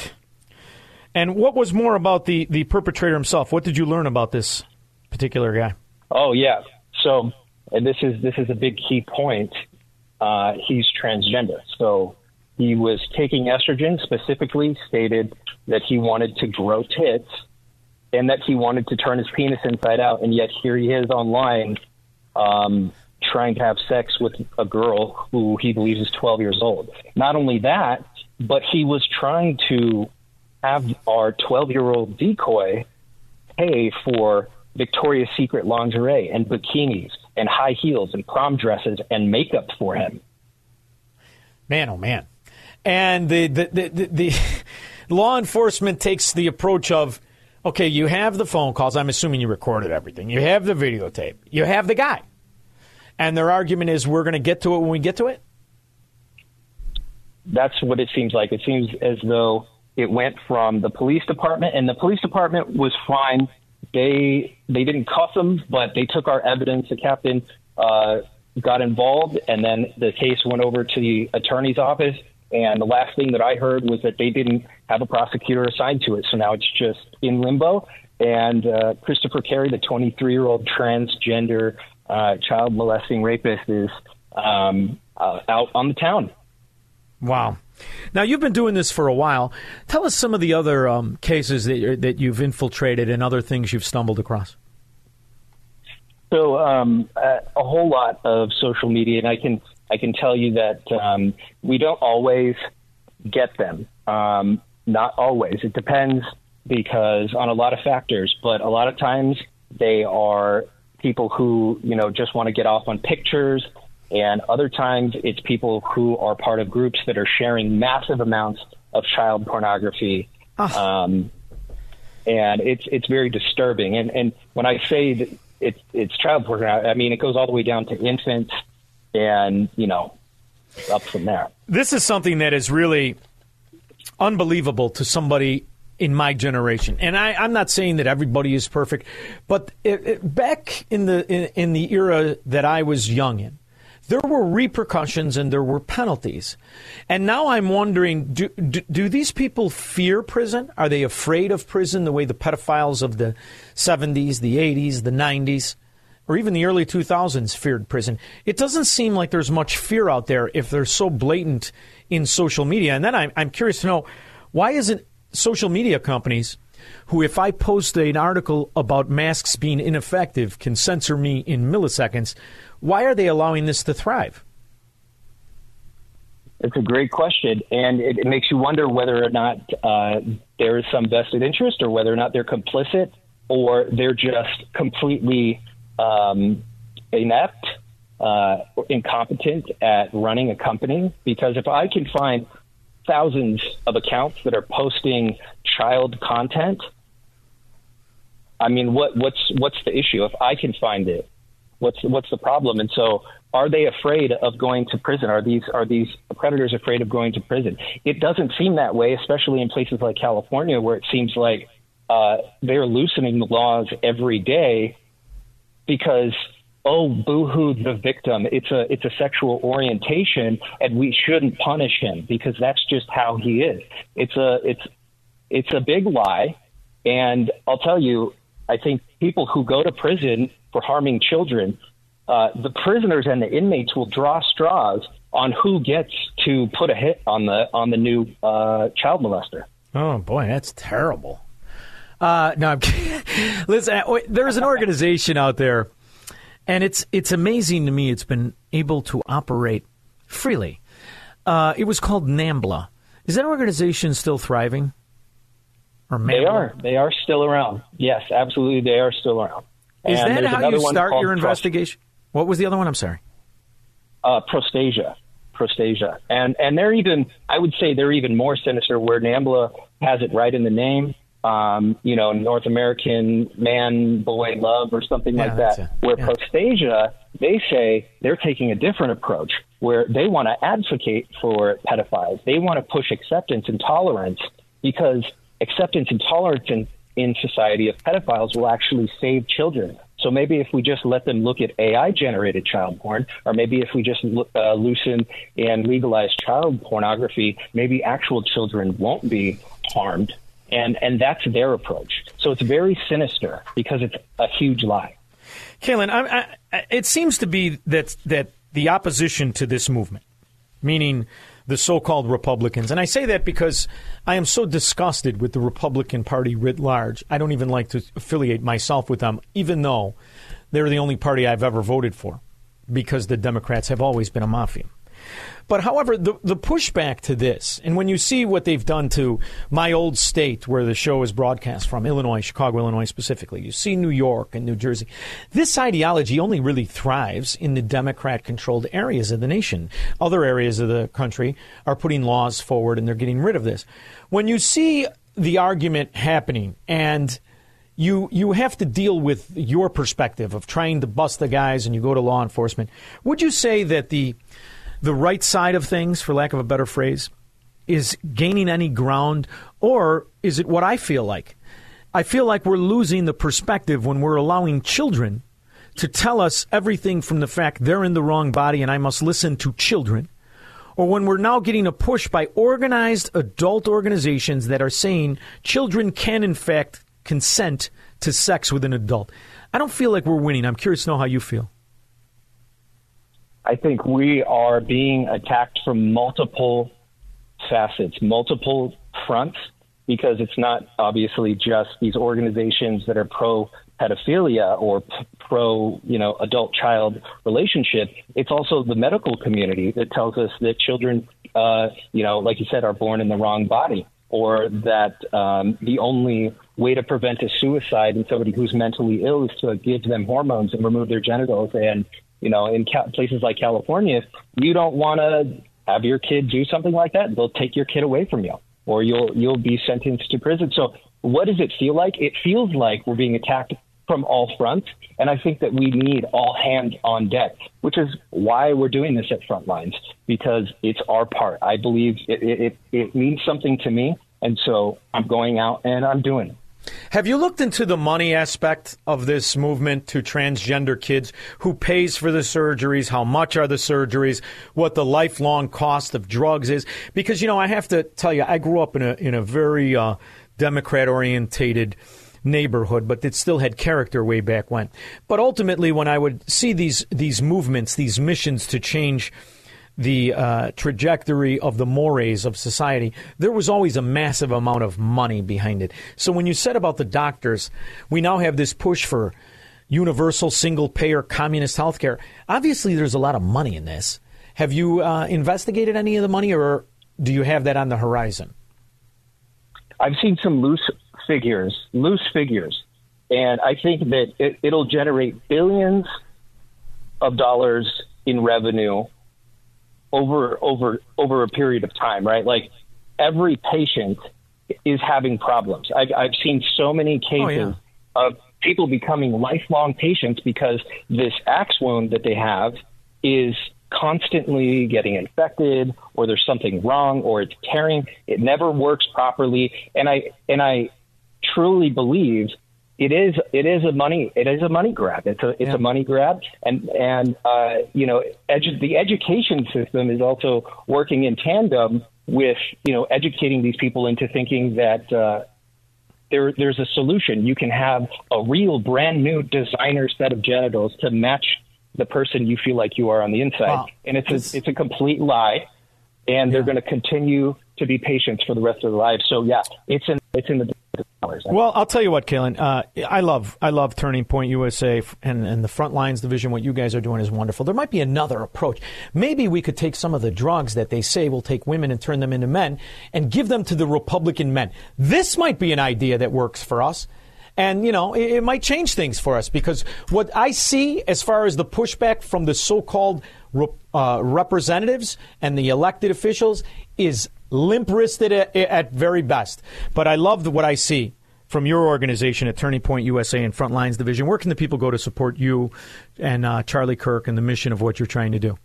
And what was more about the, the perpetrator himself? What did you learn about this particular guy? Oh yeah. So and this is this is a big key point. Uh, he's transgender. So he was taking estrogen, specifically stated that he wanted to grow tits and that he wanted to turn his penis inside out. And yet here he is online um, trying to have sex with a girl who he believes is 12 years old. Not only that, but he was trying to have our 12 year old decoy pay for Victoria's Secret lingerie and bikinis and high heels and prom dresses and makeup for him. Man, oh man. And the the, the, the, [laughs] law enforcement takes the approach of, okay, you have the phone calls. I'm assuming you recorded everything. You have the videotape. You have the guy, and their argument is we're going to get to it when we get to it. that's what it seems like. It seems as though it went from the police department, and the police department was fine. They they didn't cuff him, but they took our evidence. The captain uh, got involved, and then the case went over to the attorney's office. And the last thing that I heard was that they didn't have a prosecutor assigned to it, so now it's just in limbo. And uh, Christopher Carey, the 23 year old transgender uh, child molesting rapist, is um, uh, out on the town. Wow. Now you've been doing this for a while. Tell us some of the other um, cases that you're, that you've infiltrated and other things you've stumbled across. So um, a, a whole lot of social media, and I can I can tell you that um, we don't always get them. Um, not always. It depends because on a lot of factors, but a lot of times they are people who you know just want to get off on pictures, and other times it's people who are part of groups that are sharing massive amounts of child pornography. Um, and it's it's very disturbing. And and when I say that it's it's child pornography, I mean it goes all the way down to infants, and you know, up from there. This is something that is really unbelievable to somebody in my generation. And I, I'm not saying that everybody is perfect, but it, it, back in the in, in the era that I was young in, there were repercussions and there were penalties. And now I'm wondering do, do, do these people fear prison? Are they afraid of prison the way the pedophiles of the 70s, the 80s, the 90s, or even the early 2000s feared prison? It doesn't seem like there's much fear out there if they're so blatant in social media. And then I'm, I'm curious to know why isn't social media companies who, if I post an article about masks being ineffective, can censor me in milliseconds, why are they allowing this to thrive? It's a great question, and it, it makes you wonder whether or not uh, there is some vested interest, or whether or not they're complicit, or they're just completely um, inept, uh, incompetent at running a company. Because if I can find thousands of accounts that are posting child content, I mean, what, what's what's the issue? If I can find it, what's what's the problem? And so, are they afraid of going to prison? Are these are these predators afraid of going to prison? It doesn't seem that way, especially in places like California, where it seems like uh, they're loosening the laws every day because oh boohoo the victim. It's a it's a sexual orientation and we shouldn't punish him because that's just how he is. It's a it's it's a big lie. And i'll tell you i think people who go to prison for harming children uh, the prisoners and the inmates will draw straws on who gets to put a hit on the on the new uh, child molester. Oh boy, that's terrible. Uh, no, I'm [laughs] kidding. listen. uh, There's an organization out there, and it's it's amazing to me. It's been able to operate freely. Uh, it was called NAMBLA. Is that organization still thriving? Or they are they are still around yes absolutely they are still around Is And that how you start your investigation? What was the other one? I'm sorry. uh, Prostasia, Prostasia, and and they're even I would say they're even more sinister. Where Nambla has it right in the name, um, you know, North American man boy love or something Yeah, like that. it. Where Yeah. Prostasia, they say they're taking a different approach, where they want to advocate for pedophiles. They want to push acceptance and tolerance because acceptance and tolerance in in society of pedophiles will actually save children. So maybe if we just let them look at AI generated child porn, or maybe if we just uh, loosen and legalize child pornography, maybe actual children won't be harmed. And, and that's their approach. So it's very sinister because it's a huge lie. Kalen, I, I, it seems to be that that the opposition to this movement, meaning the so-called Republicans, and I say that because I am so disgusted with the Republican Party writ large. I don't even like to affiliate myself with them, even though they're the only party I've ever voted for, because the Democrats have always been a mafia. But however, the the pushback to this, and when you see what they've done to my old state where the show is broadcast from, Illinois, Chicago, Illinois specifically, you see New York and New Jersey. This ideology only really thrives in the Democrat controlled areas of the nation. Other areas of the country are putting laws forward and they're getting rid of this. When you see the argument happening and you you have to deal with your perspective of trying to bust the guys and you go to law enforcement. Would you say that the the right side of things, for lack of a better phrase, is gaining any ground, or is it what I feel like? I feel like we're losing the perspective when we're allowing children to tell us everything from the fact they're in the wrong body and I must listen to children, or when we're now getting a push by organized adult organizations that are saying children can, in fact, consent to sex with an adult. I don't feel like we're winning. I'm curious to know how you feel. I think we are being attacked from multiple facets, multiple fronts, because it's not obviously just these organizations that are pro pedophilia or pro, you know, adult child relationship. It's also the medical community that tells us that children, uh, you know, like you said, are born in the wrong body, or that um, the only way to prevent a suicide in somebody who's mentally ill is to give them hormones and remove their genitals and you know, in ca- places like California, if you don't want to have your kid do something like that, they'll take your kid away from you, or you'll you'll be sentenced to prison. So, what does it feel like? It feels like we're being attacked from all fronts, and I think that we need all hands on deck, which is why we're doing this at Frontlines because it's our part. I believe it it, it means something to me, and so I'm going out and I'm doing it. Have you looked into the money aspect of this movement to transgender kids? Who pays for the surgeries? How much are the surgeries? What the lifelong cost of drugs is? Because you know, I have to tell you, I grew up in a in a very uh, Democrat orientated neighborhood, but it still had character way back when. But ultimately, when I would see these these movements, these missions to change the uh, trajectory of the mores of society, there was always a massive amount of money behind it. So when you said about the doctors, we now have this push for universal single payer communist health care. Obviously, there's a lot of money in this. Have you uh, investigated any of the money, or do you have that on the horizon? I've seen some loose figures, loose figures, and I think that it, it'll generate billions of dollars in revenue over over over a period of time, right? Like every patient is having problems. I've, I've seen so many cases Oh, yeah. of people becoming lifelong patients because this axe wound that they have is constantly getting infected or there's something wrong or it's tearing it never works properly and i and i truly believe it is it is a money it is a money grab. It's a it's a money grab. And and uh, you know edu- the education system is also working in tandem with you know educating these people into thinking that uh, there there's a solution. You can have a real brand new designer set of genitals to match the person you feel like you are on the inside. Wow. and it's a, it's a complete lie. And they're going to continue to be patients for the rest of their lives. So yeah it's in it's in the Well, I'll tell you what, Kalen. Uh, I love I love Turning Point USA and, and the Front Lines Division. What you guys are doing is wonderful. There might be another approach. Maybe we could take some of the drugs that they say will take women and turn them into men and give them to the Republican men. This might be an idea that works for us. And, you know, it, it might change things for us because what I see as far as the pushback from the so called uh, representatives and the elected officials is limp wristed at, at very best. But I love what I see from your organization at Turning Point USA and Frontlines Division. Where can the people go to support you and uh, Charlie Kirk and the mission of what you're trying to do?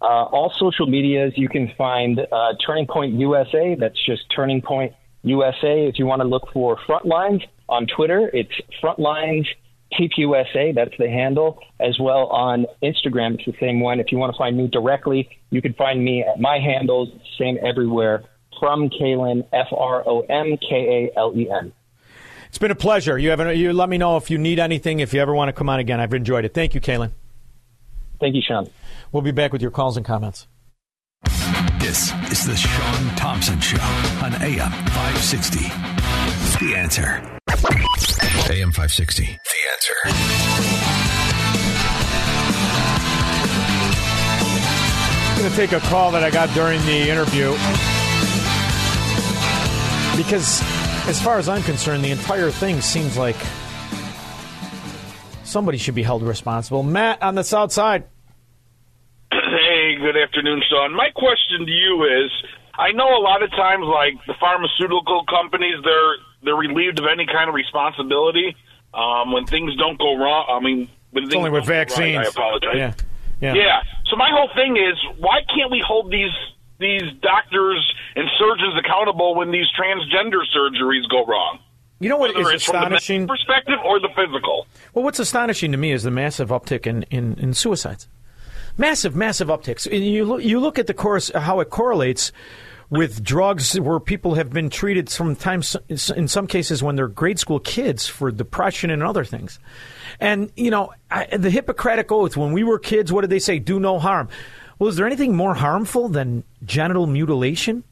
Uh, all social medias, you can find uh, Turning Point USA. That's just Turning Point USA. If you want to look for Frontlines on Twitter, it's Frontlines TPUSA. That's the handle. As well on Instagram, it's the same one. If you want to find me directly, you can find me at my handles, same everywhere. From Kalen, F R O M K A L E N. It's been a pleasure. You have you let me know if you need anything. If you ever want to come on again, I've enjoyed it. Thank you, Kalen. Thank you, Shaun. We'll be back with your calls and comments. This is the Shaun Thompson Show on AM 560. The answer. AM 560. The answer. I'm going to take a call that I got during the interview because, as far as I'm concerned, the entire thing seems like somebody should be held responsible. Matt on the south side. [clears throat] Hey, good afternoon, Shaun. My question to you is I know a lot of times like the pharmaceutical companies they're they're relieved of any kind of responsibility um, when things don't go wrong. I mean, when It's things only with don't right, vaccines. I apologize. Yeah. Yeah. Yeah. So my whole thing is, why can't we hold these these doctors and surgeons accountable when these transgender surgeries go wrong? You know what Whether is it's from the astonishing? perspective or the physical. Well, what's astonishing to me is the massive uptick in, in, in suicides. Massive, massive upticks. You look, you look at the course how it correlates with drugs where people have been treated sometimes in some cases when they're grade school kids for depression and other things. And you know, I, the Hippocratic oath when we were kids, what did they say? Do no harm. Well, is there anything more harmful than genital mutilation?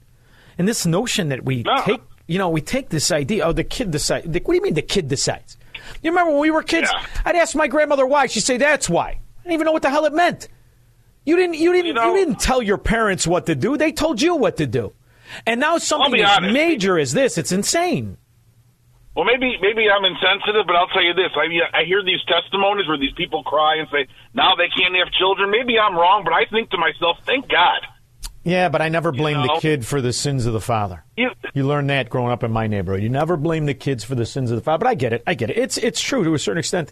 And this notion that we take, you know, we take this idea. Oh, the kid decides. What do you mean the kid decides? You remember when we were kids? I'd ask my grandmother why. She'd say, "That's why." I didn't even know what the hell it meant. You didn't. You didn't. You, didn't tell your parents what to do. They told you what to do. And now something as major as this, it's insane. Well, maybe maybe I'm insensitive, but I'll tell you this: I I hear these testimonies where these people cry and say now they can't have children. Maybe I'm wrong, but I think to myself, thank God. Yeah, but I never blamed know? the kid for the sins of the father. You, You learn that growing up in my neighborhood. You never blame the kids for the sins of the father. But I get it. I get it. It's it's true to a certain extent.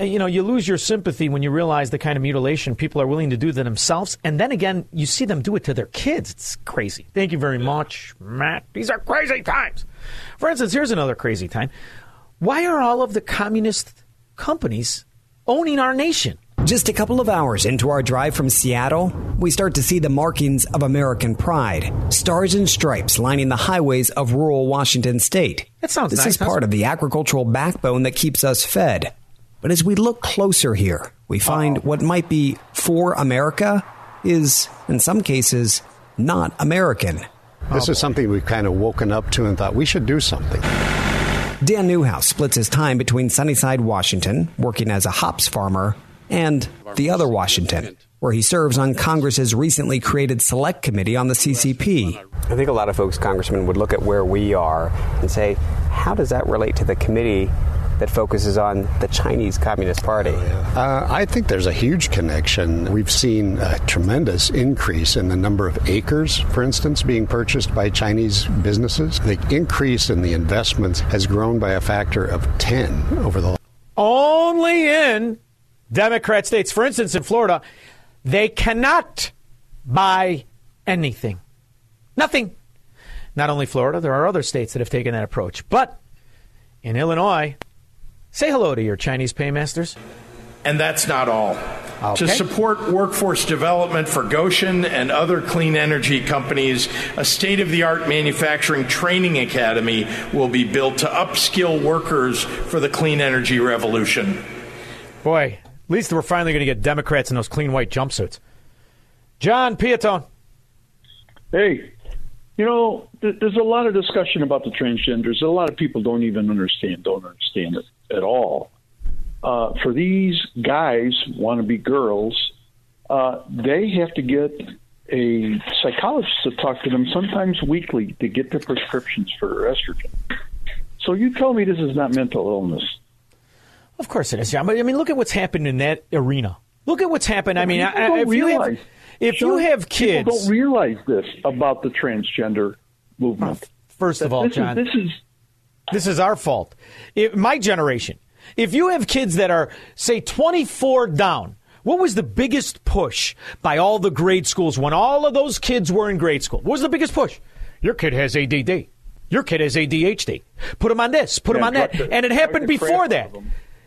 And, you know, you lose your sympathy when you realize the kind of mutilation people are willing to do to themselves, and then again, you see them do it to their kids. It's crazy. Thank you very much, Matt. These are crazy times. For instance, here's another crazy time. Why are all of the communist companies owning our nation? Just a couple of hours into our drive from Seattle, we start to see the markings of American pride. Stars and stripes lining the highways of rural Washington state. That sounds nice. This nice. is part of the agricultural backbone that keeps us fed. But as we look closer here, we find what might be for America is, in some cases, not American. This is something we've kind of woken up to and thought we should do something. Dan Newhouse splits his time between Sunnyside, Washington, working as a hops farmer, and the other Washington, where he serves on Congress's recently created Select Committee on the CCP. I think a lot of folks, Congressman, would look at where we are and say, how does that relate to the committee that focuses on the Chinese Communist Party? Uh, I think there's a huge connection. We've seen a tremendous increase in the number of acres, for instance, being purchased by Chinese businesses. The increase in the investments has grown by a factor of 10 over the only in Democrat states. For instance, in Florida, they cannot buy anything. Nothing. Not only Florida, there are other states that have taken that approach. But in Illinois, say hello to your Chinese paymasters. And that's not all. To support workforce development for Gotion and other clean energy companies, a state of the art manufacturing training academy will be built to upskill workers for the clean energy revolution. Boy, at least we're finally going to get Democrats in those clean white jumpsuits. John Piatone. Hey, you know, th- there's a lot of discussion about the transgenders. A lot of people don't even understand, don't understand it at all. Uh, for these guys, want to be girls, uh, they have to get a psychologist to talk to them sometimes weekly to get their prescriptions for estrogen. So you tell me this is not mental illness. Of course it is, John. But I mean, look at what's happened in that arena. Look at what's happened. I mean, People I, I- don't if you have, realize- if you have kids, people don't realize this about the transgender movement. First of all, this is- John, this is this is our fault. If, my generation. If you have kids that are say 24 down, what was the biggest push by all the grade schools when all of those kids were in grade school? What was the biggest push? Your kid has ADD. Your kid has ADHD. Put him on this. Put him on that. the- and it happened drug the crap before that.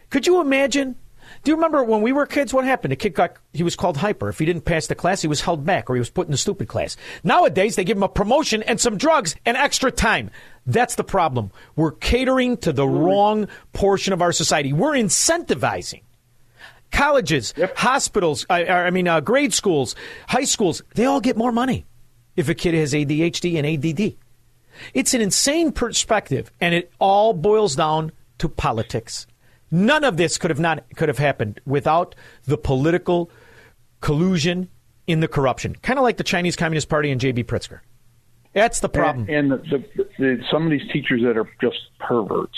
Could you imagine? Do you remember when we were kids? What happened? A kid got he was called hyper. If he didn't pass the class, he was held back or he was put in the stupid class. Nowadays, they give him a promotion and some drugs and extra time. That's the problem. We're catering to the wrong portion of our society. We're incentivizing colleges, hospitals. I, I mean, uh, grade schools, high schools. They all get more money if a kid has ADHD and ADD. It's an insane perspective, and it all boils down to politics. None of this could have not could have happened without the political collusion in the corruption, kind of like the Chinese Communist Party and J.B. Pritzker. That's the problem. And, and the, the, the, some of these teachers that are just perverts.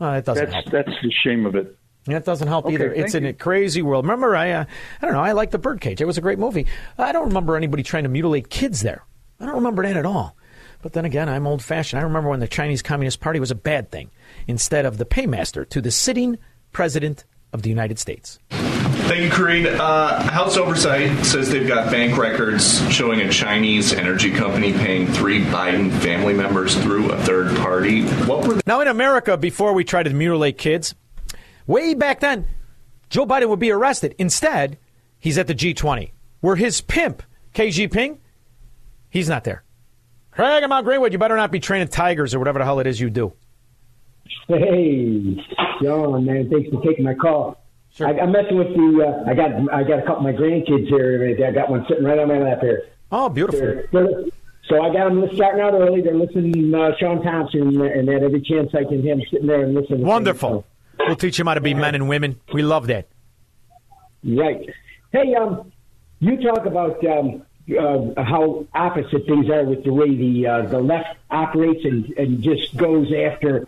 Oh, that doesn't that's, help. That's the shame of it. That doesn't help Okay, either. It's in you. a crazy world. Remember, I uh, I don't know. I like the Birdcage. It was a great movie. I don't remember anybody trying to mutilate kids there. I don't remember that at all. But then again, I'm old fashioned. I remember when the Chinese Communist Party was a bad thing instead of the paymaster to the sitting president of the United States. Thank you, Karine. Uh, House Oversight says they've got bank records showing a Chinese energy company paying three Biden family members through a third party. What were Now, in America, before we try to mutilate kids, way back then, Joe Biden would be arrested. Instead, he's at the G20, where his pimp, Xi Jinping, he's not there. Craig, I'm out Greenwood. You better not be training tigers or whatever the hell it is you do. Hey, John, man, thanks for taking my call. I, I'm messing with the. Uh, I got I got a couple of my grandkids here. I got one sitting right on my lap here. Oh, beautiful. They're- they're- so I got them starting out early. They're listening to uh, Shaun Thompson, and at every chance I can, him sitting there and listening. to Wonderful. We'll teach him how to be men and women. We love that. Right. Hey, um, you talk about um, uh, how opposite things are with the way the uh, the left operates and, and just goes after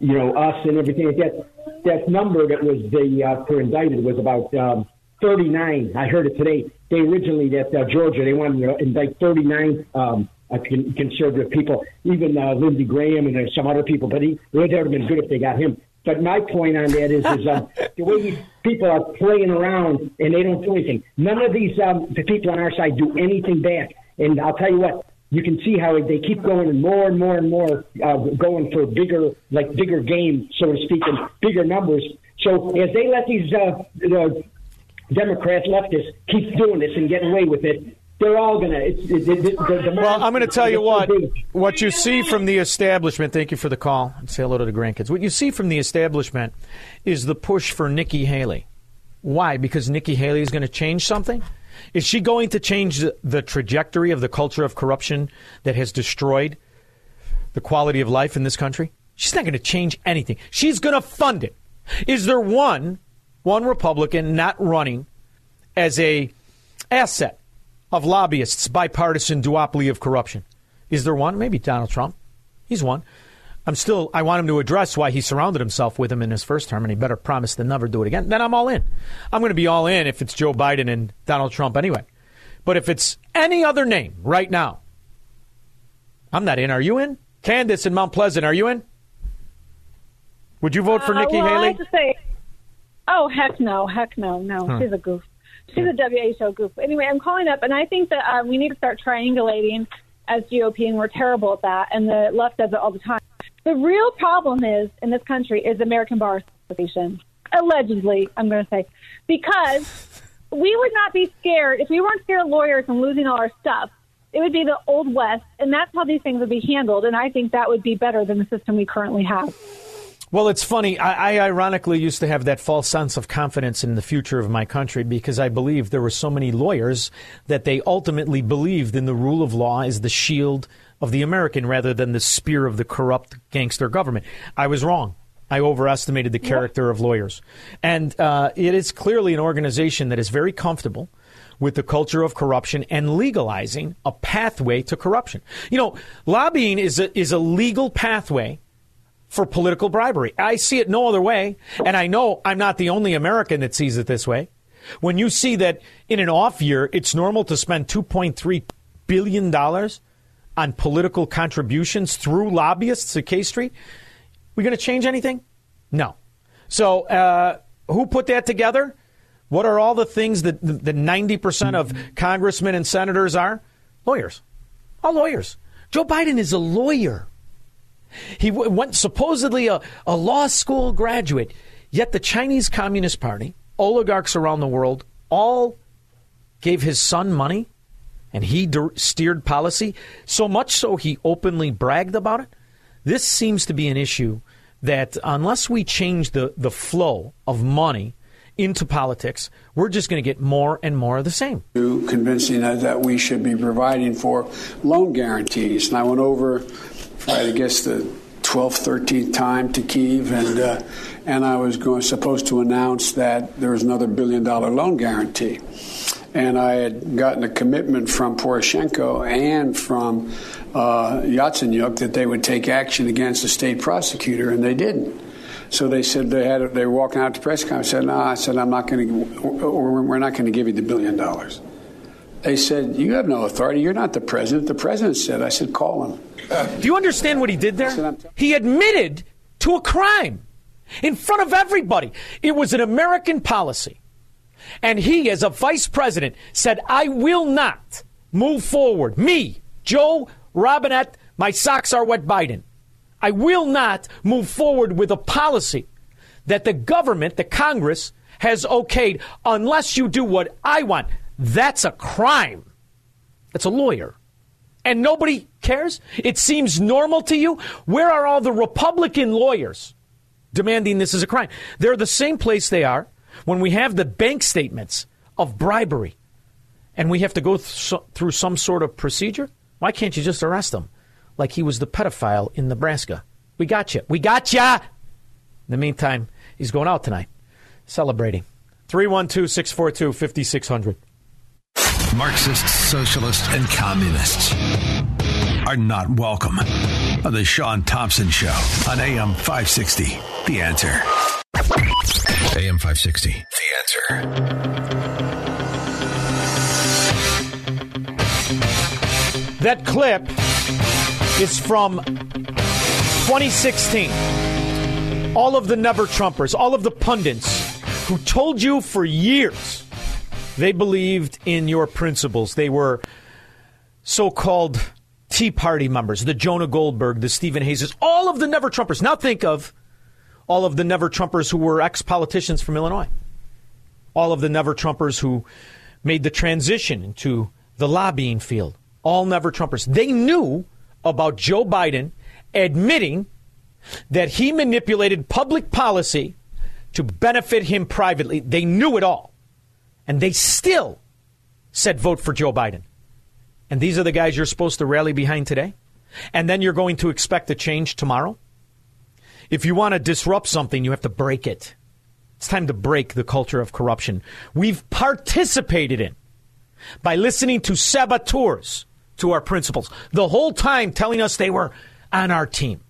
you know us and everything like that. That number that was the uh, for indicted was about um, 39. I heard it today. They originally that uh, Georgia they wanted to indict 39 um, uh, con- conservative people, even uh, Lindsey Graham and there's some other people. But he, it would have been good if they got him. But my point on that is, is um, [laughs] the way these people are playing around and they don't do anything. None of these um, the people on our side do anything back. And I'll tell you what, you can see how they keep going and more and more and more uh, going for bigger, like bigger game, so to speak, and bigger numbers. So as they let these uh, the Democrats, leftists keep doing this and getting away with it, they're all gonna. It's, it, it, the, the Well, I'm going to tell you what. What you see from the establishment, thank you for the call. and Say hello to the grandkids. What you see from the establishment is the push for Nikki Haley. Why? Because Nikki Haley is going to change something? Is she going to change the, the trajectory of the culture of corruption that has destroyed the quality of life in this country? She's not going to change anything. She's going to fund it. Is there one one Republican not running as a asset of lobbyists' bipartisan duopoly of corruption? Is there one? Maybe Donald Trump. He's one. I'm still. I want him to address why he surrounded himself with him in his first term, and he better promise to never do it again. Then I'm all in. I'm going to be all in if it's Joe Biden and Donald Trump anyway. But if it's any other name right now, I'm not in. Are you in? Candace in Mount Pleasant, are you in? Would you vote for Uh, Nikki well, I Haley? have to say, oh heck no, heck no, no. Huh. She's a goof. She's a WHO goof. Anyway, I'm calling up, and I think that um, we need to start triangulating as GOP, and we're terrible at that, and the left does it all the time. The real problem is in this country is American Bar Association. Allegedly, I'm going to say, because we would not be scared if we weren't scared of lawyers and losing all our stuff. It would be the old west, and that's how these things would be handled. And I think that would be better than the system we currently have. Well, it's funny. I, I ironically used to have that false sense of confidence in the future of my country because I believed there were so many lawyers that they ultimately believed in the rule of law as the shield of the American rather than the spear of the corrupt gangster government. I was wrong. I overestimated the character of lawyers. And uh, it is clearly an organization that is very comfortable with the culture of corruption and legalizing a pathway to corruption. You know, lobbying is a, is a legal pathway for political bribery. I see it no other way, and I know I'm not the only American that sees it this way. When you see that in an off year, it's normal to spend 2.3 billion dollars on political contributions through lobbyists at K Street, we going to change anything? No. So, uh, who put that together? What are all the things that the 90% of congressmen and senators are? Lawyers. All lawyers. Joe Biden is a lawyer. He went supposedly a, a law school graduate, yet the Chinese Communist Party, oligarchs around the world, all gave his son money and he d- steered policy, so much so he openly bragged about it. This seems to be an issue that unless we change the, the flow of money into politics, we're just going to get more and more of the same. convincing that we should be providing for loan guarantees. And I went over, I guess, the 12th, 13th time to Kiev, and uh, and I was going supposed to announce that there was another billion dollar loan guarantee. and I had gotten a commitment from Poroshenko and from uh, Yatsenyuk that they would take action against the state prosecutor, and they didn't. So they said they had they were walking out to press conference. I said, "No," I said, "I'm not going to, we're not going to give you the billion dollars." They said, "You have no authority. You're not the president." The president said, "I said, call him." Do you understand what he did there? He admitted to a crime in front of everybody. It was an American policy. And he, as a vice president, said, I will not move forward. Me, Joe Robinette, my socks are wet Biden. I will not move forward with a policy that the government, the Congress, has okayed unless you do what I want. That's a crime. That's a lawyer. And nobody cares? It seems normal to you? Where are all the Republican lawyers demanding this is a crime? They're the same place they are when we have the bank statements of bribery and we have to go th- through some sort of procedure. Why can't you just arrest him like he was the pedophile in Nebraska? We got you. We got you. In the meantime, he's going out tonight, celebrating. 312 642 5600. Marxists, socialists, and communists are not welcome on the Shaun Thompson Show on AM 560. The answer. AM 560. The answer. That clip is from 2016. All of the never Trumpers, all of the pundits who told you for years they believed in your principles. They were so called Tea Party members, the Jonah Goldberg, the Stephen Hayes, all of the never Trumpers. Now think of all of the never Trumpers who were ex politicians from Illinois, all of the never Trumpers who made the transition into the lobbying field, all never Trumpers. They knew about Joe Biden admitting that he manipulated public policy to benefit him privately. They knew it all. And they still said vote for Joe Biden. And these are the guys you're supposed to rally behind today? And then you're going to expect a change tomorrow? If you want to disrupt something, you have to break it. It's time to break the culture of corruption we've participated in by listening to saboteurs to our principles the whole time telling us they were on our team.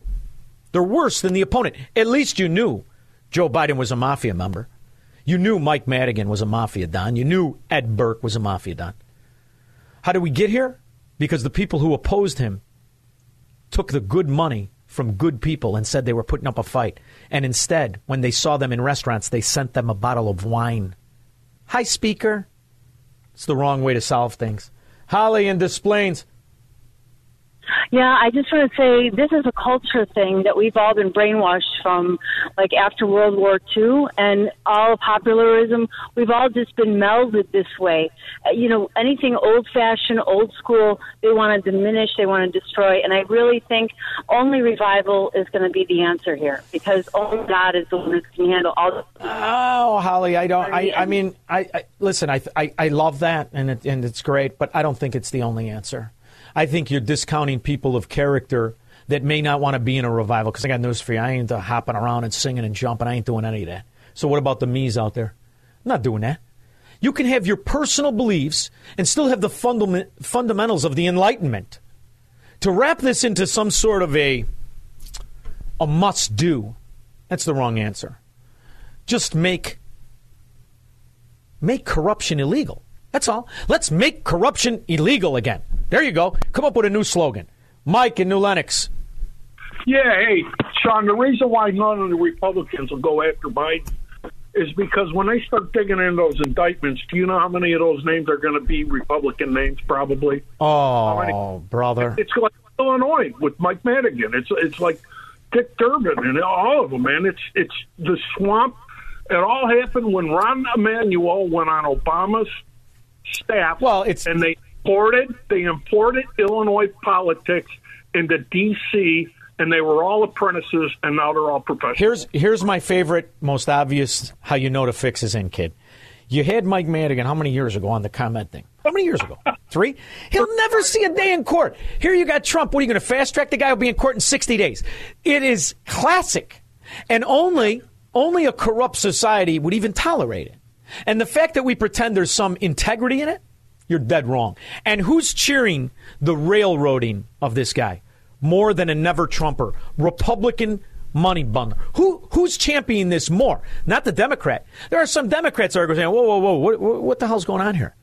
They're worse than the opponent. At least you knew Joe Biden was a mafia member. You knew Mike Madigan was a mafia don. You knew Ed Burke was a mafia don. How did we get here? Because the people who opposed him took the good money from good people and said they were putting up a fight. And instead, when they saw them in restaurants, they sent them a bottle of wine. Hi, Speaker. It's the wrong way to solve things. Holly in Des Plaines. Yeah, I just want to say this is a culture thing that we've all been brainwashed from, like after World War II and all of popularism. We've all just been melded this way. Uh, you know, anything old fashioned, old school, they want to diminish, they want to destroy. And I really think only revival is going to be the answer here because only God is the one that can handle all. The- Oh, Holly, I don't. I, I mean, I, I listen. I, I I love that, and it, and it's great, but I don't think it's the only answer. I think you're discounting people of character that may not want to be in a revival. Because I got news for you, I ain't uh, hopping around and singing and jumping. I ain't doing any of that. So what about the me's out there? I'm not doing that. You can have your personal beliefs and still have the fundament, fundamentals of the Enlightenment. To wrap this into some sort of a a must do, that's the wrong answer. Just make make corruption illegal. That's all. Let's make corruption illegal again. There you go. Come up with a new slogan. Mike in New Lenox. Yeah, hey, Shaun, the reason why none of the Republicans will go after Biden is because when they start digging in those indictments, do you know how many of those names are going to be Republican names? Probably. Oh, brother. It's like Illinois with Mike Madigan. It's it's like Dick Durbin and all of them, man. It's it's the swamp. It all happened when Rahm Emanuel went on Obama's staff. Well, it's and they imported they imported Illinois politics into D.C. and they were all apprentices, and now they're all professionals. Here's here's my favorite, most obvious how you know to fix is in, kid. You had Mike Madigan how many years ago on the comment thing? How many years ago? [laughs] Three? He'll never see a day in court. Here you got Trump. What are you going to fast track the guy? Will be in court in 60 days. It is classic. And only only a corrupt society would even tolerate it. And the fact that we pretend there's some integrity in it, you're dead wrong. And who's cheering the railroading of this guy more than a never Trumper? Republican money bundler. Who who's championing this more? Not the Democrat. There are some Democrats that are saying, "Whoa, whoa, whoa! What, what, the hell's going on here?"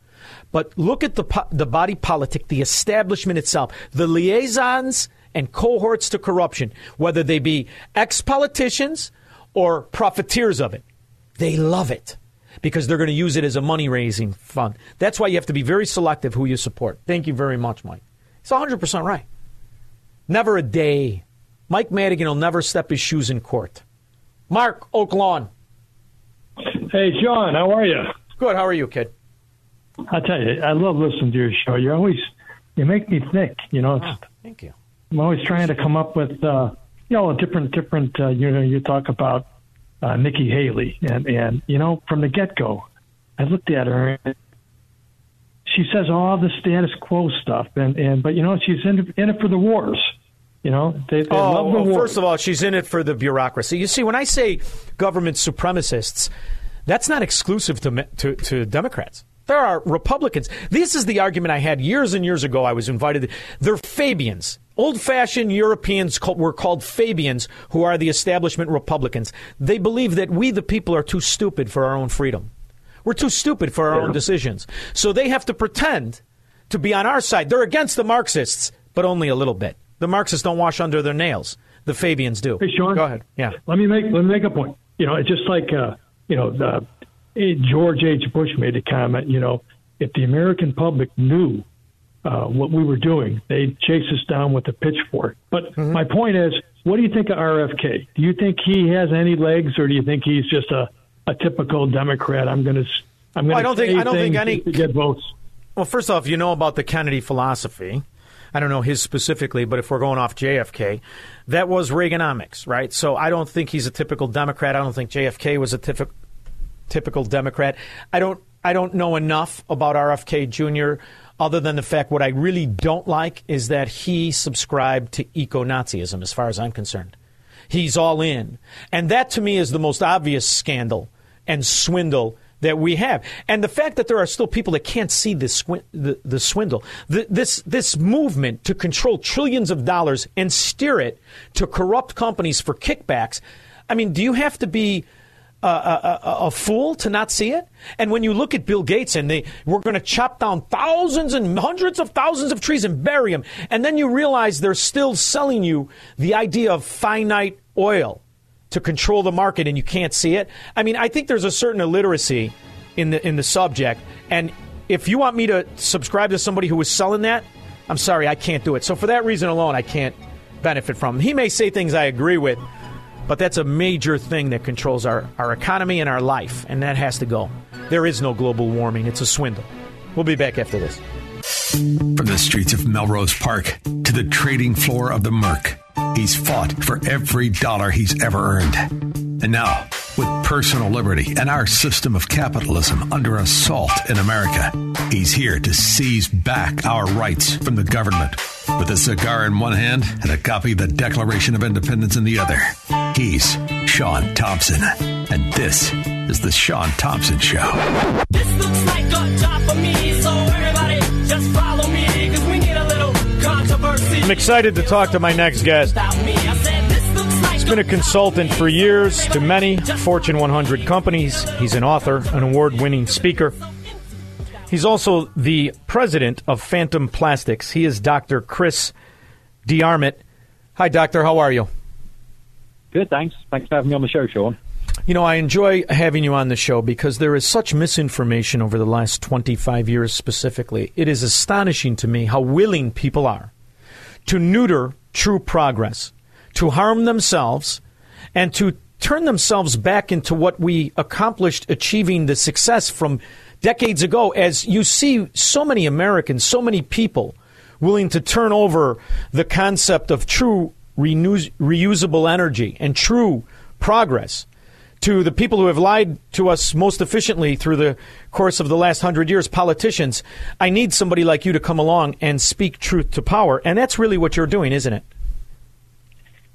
But look at the the body politic, the establishment itself, the liaisons and cohorts to corruption, whether they be ex politicians or profiteers of it. They love it because they're going to use it as a money raising fund. That's why you have to be very selective who you support. Thank you very much, Mike. It's 100% right. Never a day. Mike Madigan will never step his shoes in court. Mark Oak Lawn. Hey, John, how are you? Good. How are you, kid? I tell you, I love listening to your show. You always you make me think. You know, Ah, thank you. I'm always trying to come up with uh, you know a different different. Uh, you know, you talk about uh, Nikki Haley, and and you know from the get go, I looked at her. and She says all the status quo stuff, and and but you know she's in in it for the wars. You know, they, they Oh, love the well, wars. first of all, she's in it for the bureaucracy. You see, when I say government supremacists, that's not exclusive to, to, to Democrats. There are Republicans. This is the argument I had years and years ago. I was invited. They're Fabians. Old fashioned Europeans were called Fabians, who are the establishment Republicans. They believe that we, the people, are too stupid for our own freedom. We're too stupid for our own decisions. So they have to pretend to be on our side. They're against the Marxists, but only a little bit. The Marxists don't wash under their nails. The Fabians do. Hey, Shaun. Go ahead. Yeah. Let me make let me make a point. You know, it's just like uh, you know, the, George H. Bush made a comment. You know, if the American public knew uh, what we were doing, they'd chase us down with a pitchfork. But Mm-hmm. my point is, what do you think of RFK? Do you think he has any legs, or do you think he's just a, a typical Democrat? I'm going to I'm going Well, I to don't think- I don't think any- to get votes. Well, first off, you know about the Kennedy philosophy. I don't know his specifically, but if we're going off JFK, that was Reaganomics, right? So I don't think he's a typical Democrat. I don't think JFK was a typical typical Democrat. I don't I don't know enough about RFK Jr. other than the fact what I really don't like is that he subscribed to eco-Nazism as far as I'm concerned. He's all in. And that to me is the most obvious scandal and swindle that we have. And the fact that there are still people that can't see this the, the swindle, the, this this movement to control trillions of dollars and steer it to corrupt companies for kickbacks. I mean, do you have to be a, a, a, fool to not see it? And when you look at Bill Gates and they we're going to chop down thousands and hundreds of thousands of trees and bury them, and then you realize they're still selling you the idea of finite oil to control the market and you can't see it. I mean, I think there's a certain illiteracy in the in the subject, and if you want me to subscribe to somebody who is selling that, I'm sorry, I can't do it. So for that reason alone, I can't benefit from him. He may say things I agree with, but that's a major thing that controls our, our economy and our life, and that has to go. There is no global warming, it's a swindle. We'll be back after this. From the streets of Melrose Park to the trading floor of the Merc, he's fought for every dollar he's ever earned. And now, with personal liberty and our system of capitalism under assault in America, he's here to seize back our rights from the government. With a cigar in one hand and a copy of the Declaration of Independence in the other, he's Shaun Thompson. And this is The Shaun Thompson Show. This looks like a job for me, so everybody just follow me, cause we need a little controversy. I'm excited to talk to my next guest. He's been a consultant for years to many Fortune 100 companies. He's an author, an award winning speaker. He's also the president of Phantom Plastics. He is Dr. Chris DeArmitt. Hi, Doctor. How are you? Good, thanks. Thanks for having me on the show, Shaun. You know, I enjoy having you on the show because there is such misinformation over the last 25 years specifically. It is astonishing to me how willing people are to neuter true progress, to harm themselves, and to turn themselves back into what we accomplished achieving the success from decades ago. As you see so many Americans, so many people willing to turn over the concept of true renew- reusable energy and true progress to the people who have lied to us most efficiently through the course of the last hundred years, politicians, I need somebody like you to come along and speak truth to power. And that's really what you're doing, isn't it?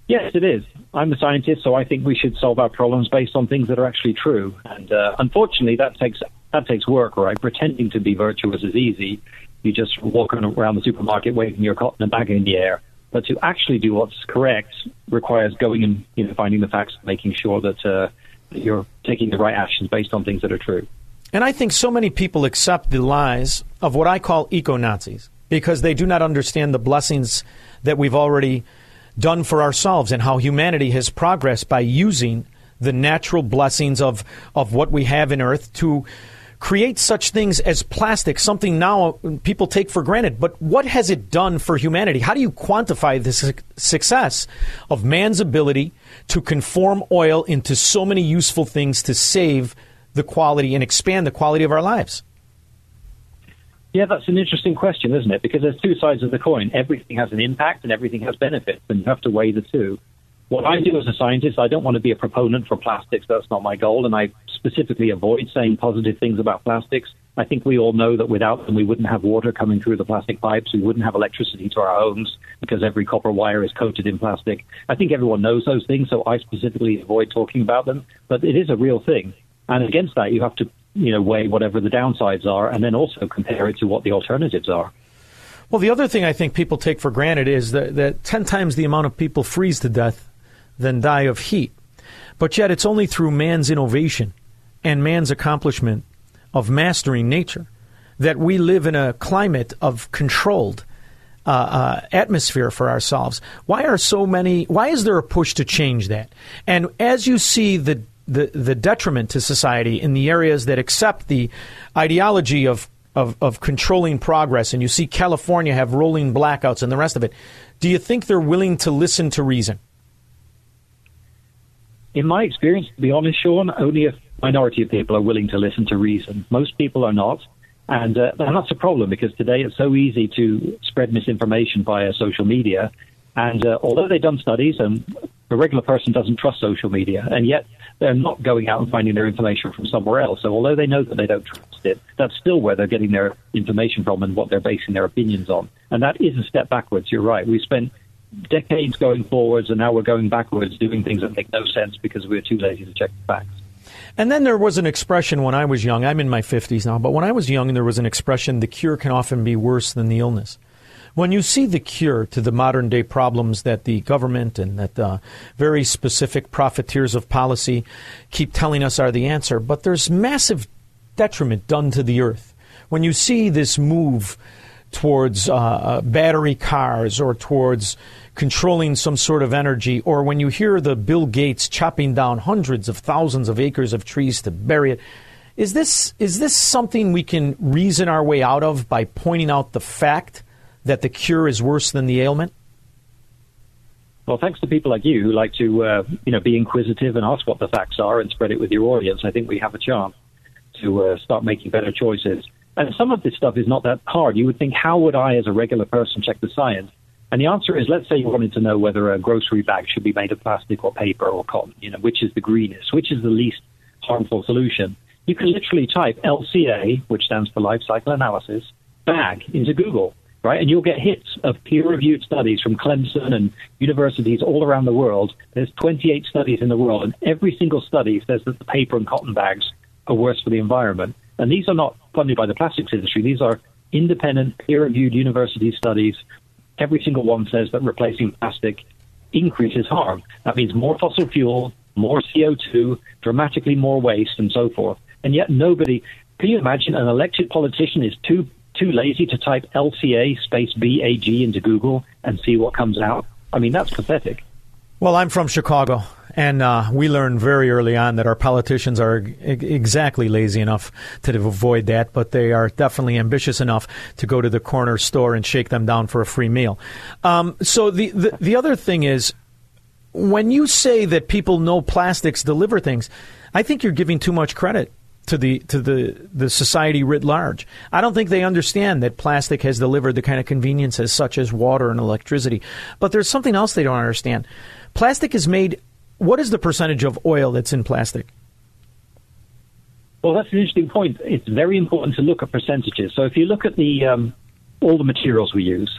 Yes, it is. I'm a scientist, so I think we should solve our problems based on things that are actually true. And uh, unfortunately, that takes that takes work, right? Pretending to be virtuous is easy. You just walk around the supermarket waving your cotton bag in the air. But to actually do what's correct requires going and you know finding the facts, making sure that, uh, that you're taking the right actions based on things that are true. And I think so many people accept the lies of what I call eco Nazis because they do not understand the blessings that we've already done for ourselves and how humanity has progressed by using the natural blessings of, of what we have in Earth to create such things as plastic, something now people take for granted. But what has it done for humanity? How do you quantify the su- success of man's ability to conform oil into so many useful things to save the quality and expand the quality of our lives? Yeah, that's an interesting question, isn't it? Because there's two sides of the coin. Everything has an impact and everything has benefits, and you have to weigh the two. What I do as a scientist, I don't want to be a proponent for plastics. That's not my goal, and I specifically avoid saying positive things about plastics. I think we all know that without them, we wouldn't have water coming through the plastic pipes. We wouldn't have electricity to our homes because every copper wire is coated in plastic. I think everyone knows those things, so I specifically avoid talking about them. But it is a real thing. And against that, you have to you know, weigh whatever the downsides are and then also compare it to what the alternatives are. Well, the other thing I think people take for granted is that, that 10 times the amount of people freeze to death than die of heat. But yet, it's only through man's innovation and man's accomplishment of mastering nature that we live in a climate of controlled uh, uh, atmosphere for ourselves. Why are so many? Why is there a push to change that? And as you see the the, the detriment to society in the areas that accept the ideology of, of, of controlling progress, and you see California have rolling blackouts and the rest of it, do you think they're willing to listen to reason? In my experience, to be honest, Shaun, only a minority of people are willing to listen to reason. Most people are not. And, uh, that's a problem because today it's so easy to spread misinformation via social media. And uh, although they've done studies, and the regular person doesn't trust social media, and yet they're not going out and finding their information from somewhere else. So although they know that they don't trust it, that's still where they're getting their information from and what they're basing their opinions on. And that is a step backwards. You're right. We spent decades going forwards, and now we're going backwards, doing things that make no sense because we're too lazy to check the facts. And then there was an expression when I was young. I'm in my 50s now, but when I was young, there was an expression the cure can often be worse than the illness. When you see the cure to the modern day problems that the government and that uh, very specific profiteers of policy keep telling us are the answer, but there's massive detriment done to the earth. When you see this move towards uh, uh, battery cars or towards controlling some sort of energy, or when you hear the Bill Gates chopping down hundreds of thousands of acres of trees to bury it, is this is this something we can reason our way out of by pointing out the fact that the cure is worse than the ailment? Well, thanks to people like you who like to, uh, you know, be inquisitive and ask what the facts are and spread it with your audience. I think we have a chance to uh, start making better choices. And some of this stuff is not that hard. You would think, how would I, as a regular person, check the science? And the answer is, let's say you wanted to know whether a grocery bag should be made of plastic or paper or cotton. You know, which is the greenest, which is the least harmful solution. You can literally type LCA, which stands for Life Cycle Analysis, bag into Google right? And you'll get hits of peer-reviewed studies from Clemson and universities all around the world. There's 28 studies in the world, and every single study says that the paper and cotton bags are worse for the environment. And these are not funded by the plastics industry. These are independent, peer-reviewed university studies. Every single one says that replacing plastic increases harm. That means more fossil fuel, more CO2, dramatically more waste, and so forth. And yet nobody, can you imagine an elected politician is too too lazy to type LCA space BAG into Google and see what comes out. I mean, that's pathetic. Well, I'm from Chicago, and uh, we learned very early on that our politicians are exactly lazy enough to avoid that, but they are definitely ambitious enough to go to the corner store and shake them down for a free meal. Um, so the, the the other thing is, when you say that people know plastics deliver things, I think you're giving too much credit to the to the the society writ large. I don't think they understand that plastic has delivered the kind of conveniences such as water and electricity. But there's something else they don't understand. Plastic is made. What is the percentage of oil that's in plastic? Well, that's an interesting point. It's very important to look at percentages. So if you look at the um, all the materials we use,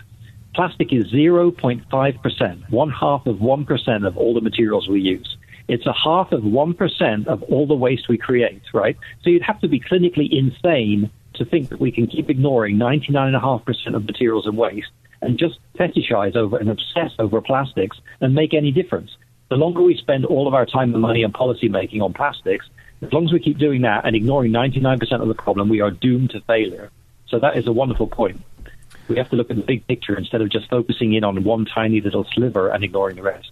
Plastic is 0.5%, one half of 1% of all the materials we use. It's a half of 1% of all the waste we create, right? So you'd have to be clinically insane to think that we can keep ignoring 99.5% of materials and waste and just fetishize over and obsess over plastics and make any difference. The longer we spend all of our time and money and policy making on plastics, as long as we keep doing that and ignoring 99% of the problem, we are doomed to failure. So that is a wonderful point. We have to look at the big picture instead of just focusing in on one tiny little sliver and ignoring the rest.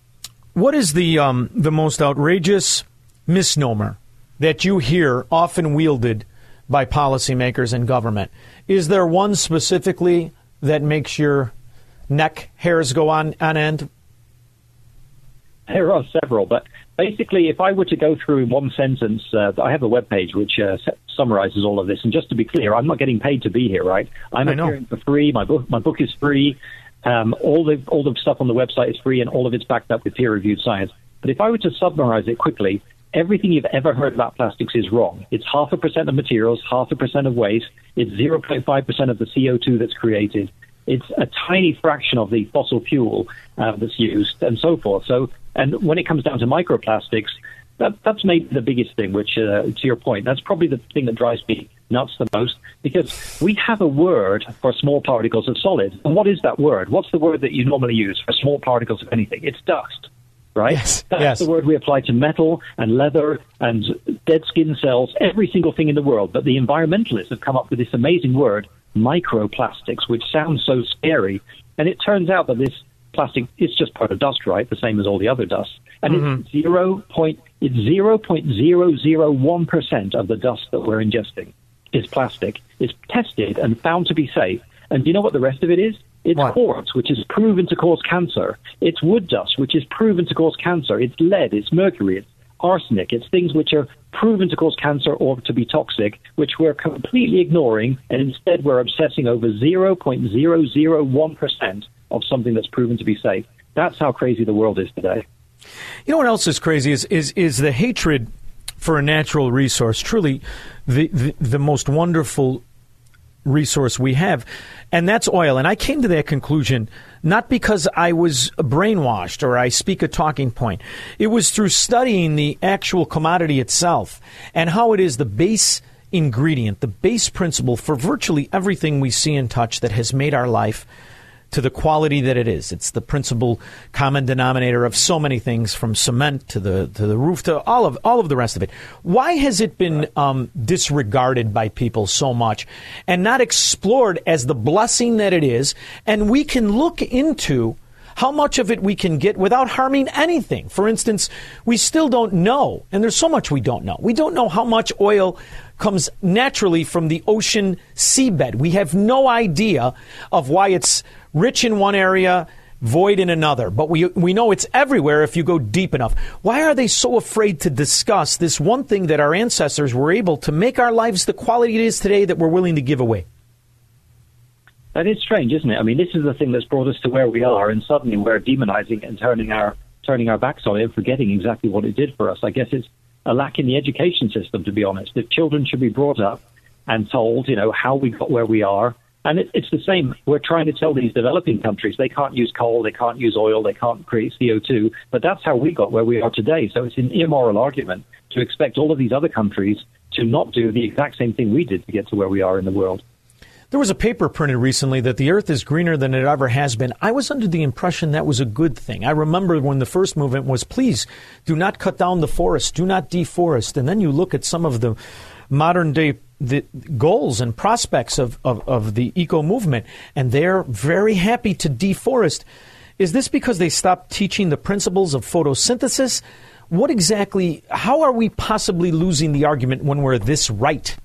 What is the um, the most outrageous misnomer that you hear often wielded by policymakers and government? Is there one specifically that makes your neck hairs go on, on end? There are several, but basically, if I were to go through in one sentence, uh, I have a web page which uh, summarizes all of this. And just to be clear, I'm not getting paid to be here, right? I'm appearing for free. My book, my book is free. Um, all the all the stuff on the website is free, and all of it's backed up with peer-reviewed science. But if I were to summarize it quickly, everything you've ever heard about plastics is wrong. It's half a percent of materials, half a percent of waste. It's 0.5 percent of the CO2 that's created. It's a tiny fraction of the fossil fuel uh, that's used, and so forth. So, and when it comes down to microplastics, that, that's maybe the biggest thing. Which, uh, to your point, that's probably the thing that drives me nuts the most because we have a word for small particles of solid. And what is that word? What's the word that you normally use for small particles of anything? It's dust. Right? Yes, That's yes. the word we apply to metal and leather and dead skin cells, every single thing in the world. But the environmentalists have come up with this amazing word, microplastics, which sounds so scary. And it turns out that this plastic is just part of dust, right? The same as all the other dust. And it's mm-hmm. zero point it's zero point zero zero one percent of the dust that we're ingesting is plastic. It's tested and found to be safe. And do you know what the rest of it is? It's quartz, which is proven to cause cancer. It's wood dust, which is proven to cause cancer. It's lead, it's mercury, it's arsenic. It's things which are proven to cause cancer or to be toxic, which we're completely ignoring, and instead we're obsessing over 0.001% of something that's proven to be safe. That's how crazy the world is today. You know what else is crazy is is is the hatred for a natural resource. Truly, the the, the most wonderful resource we have, and that's oil. And I came to that conclusion not because I was brainwashed or I speak a talking point. It was through studying the actual commodity itself and how it is the base ingredient, the base principle for virtually everything we see and touch that has made our life to the quality that it is. It's the principal common denominator of so many things, from cement to the to the roof to all of all of the rest of it. Why has it been um, disregarded by people so much and not explored as the blessing that it is? And we can look into how much of it we can get without harming anything. For instance, we still don't know, and there's so much we don't know. We don't know how much oil comes naturally from the ocean seabed. We have no idea of why it's rich in one area, void in another. But we, we know it's everywhere if you go deep enough. Why are they so afraid to discuss this one thing that our ancestors were able to make our lives the quality it is today that we're willing to give away? That is strange, isn't it? I mean, this is the thing that's brought us to where we are, and suddenly we're demonizing it and turning our turning our backs on it and forgetting exactly what it did for us. I guess it's a lack in the education system, to be honest. If children should be brought up and told, you know, how we got where we are, and it, it's the same. We're trying to tell these developing countries they can't use coal, they can't use oil, they can't create CO2, but that's how we got where we are today. So it's an immoral argument to expect all of these other countries to not do the exact same thing we did to get to where we are in the world. There was a paper printed recently that the earth is greener than it ever has been. I was under the impression that was a good thing. I remember when the first movement was please do not cut down the forest, do not deforest. And then you look at some of the modern day the goals and prospects of, of, of the eco movement, and they're very happy to deforest. Is this because they stopped teaching the principles of photosynthesis? What exactly, how are we possibly losing the argument when we're this right?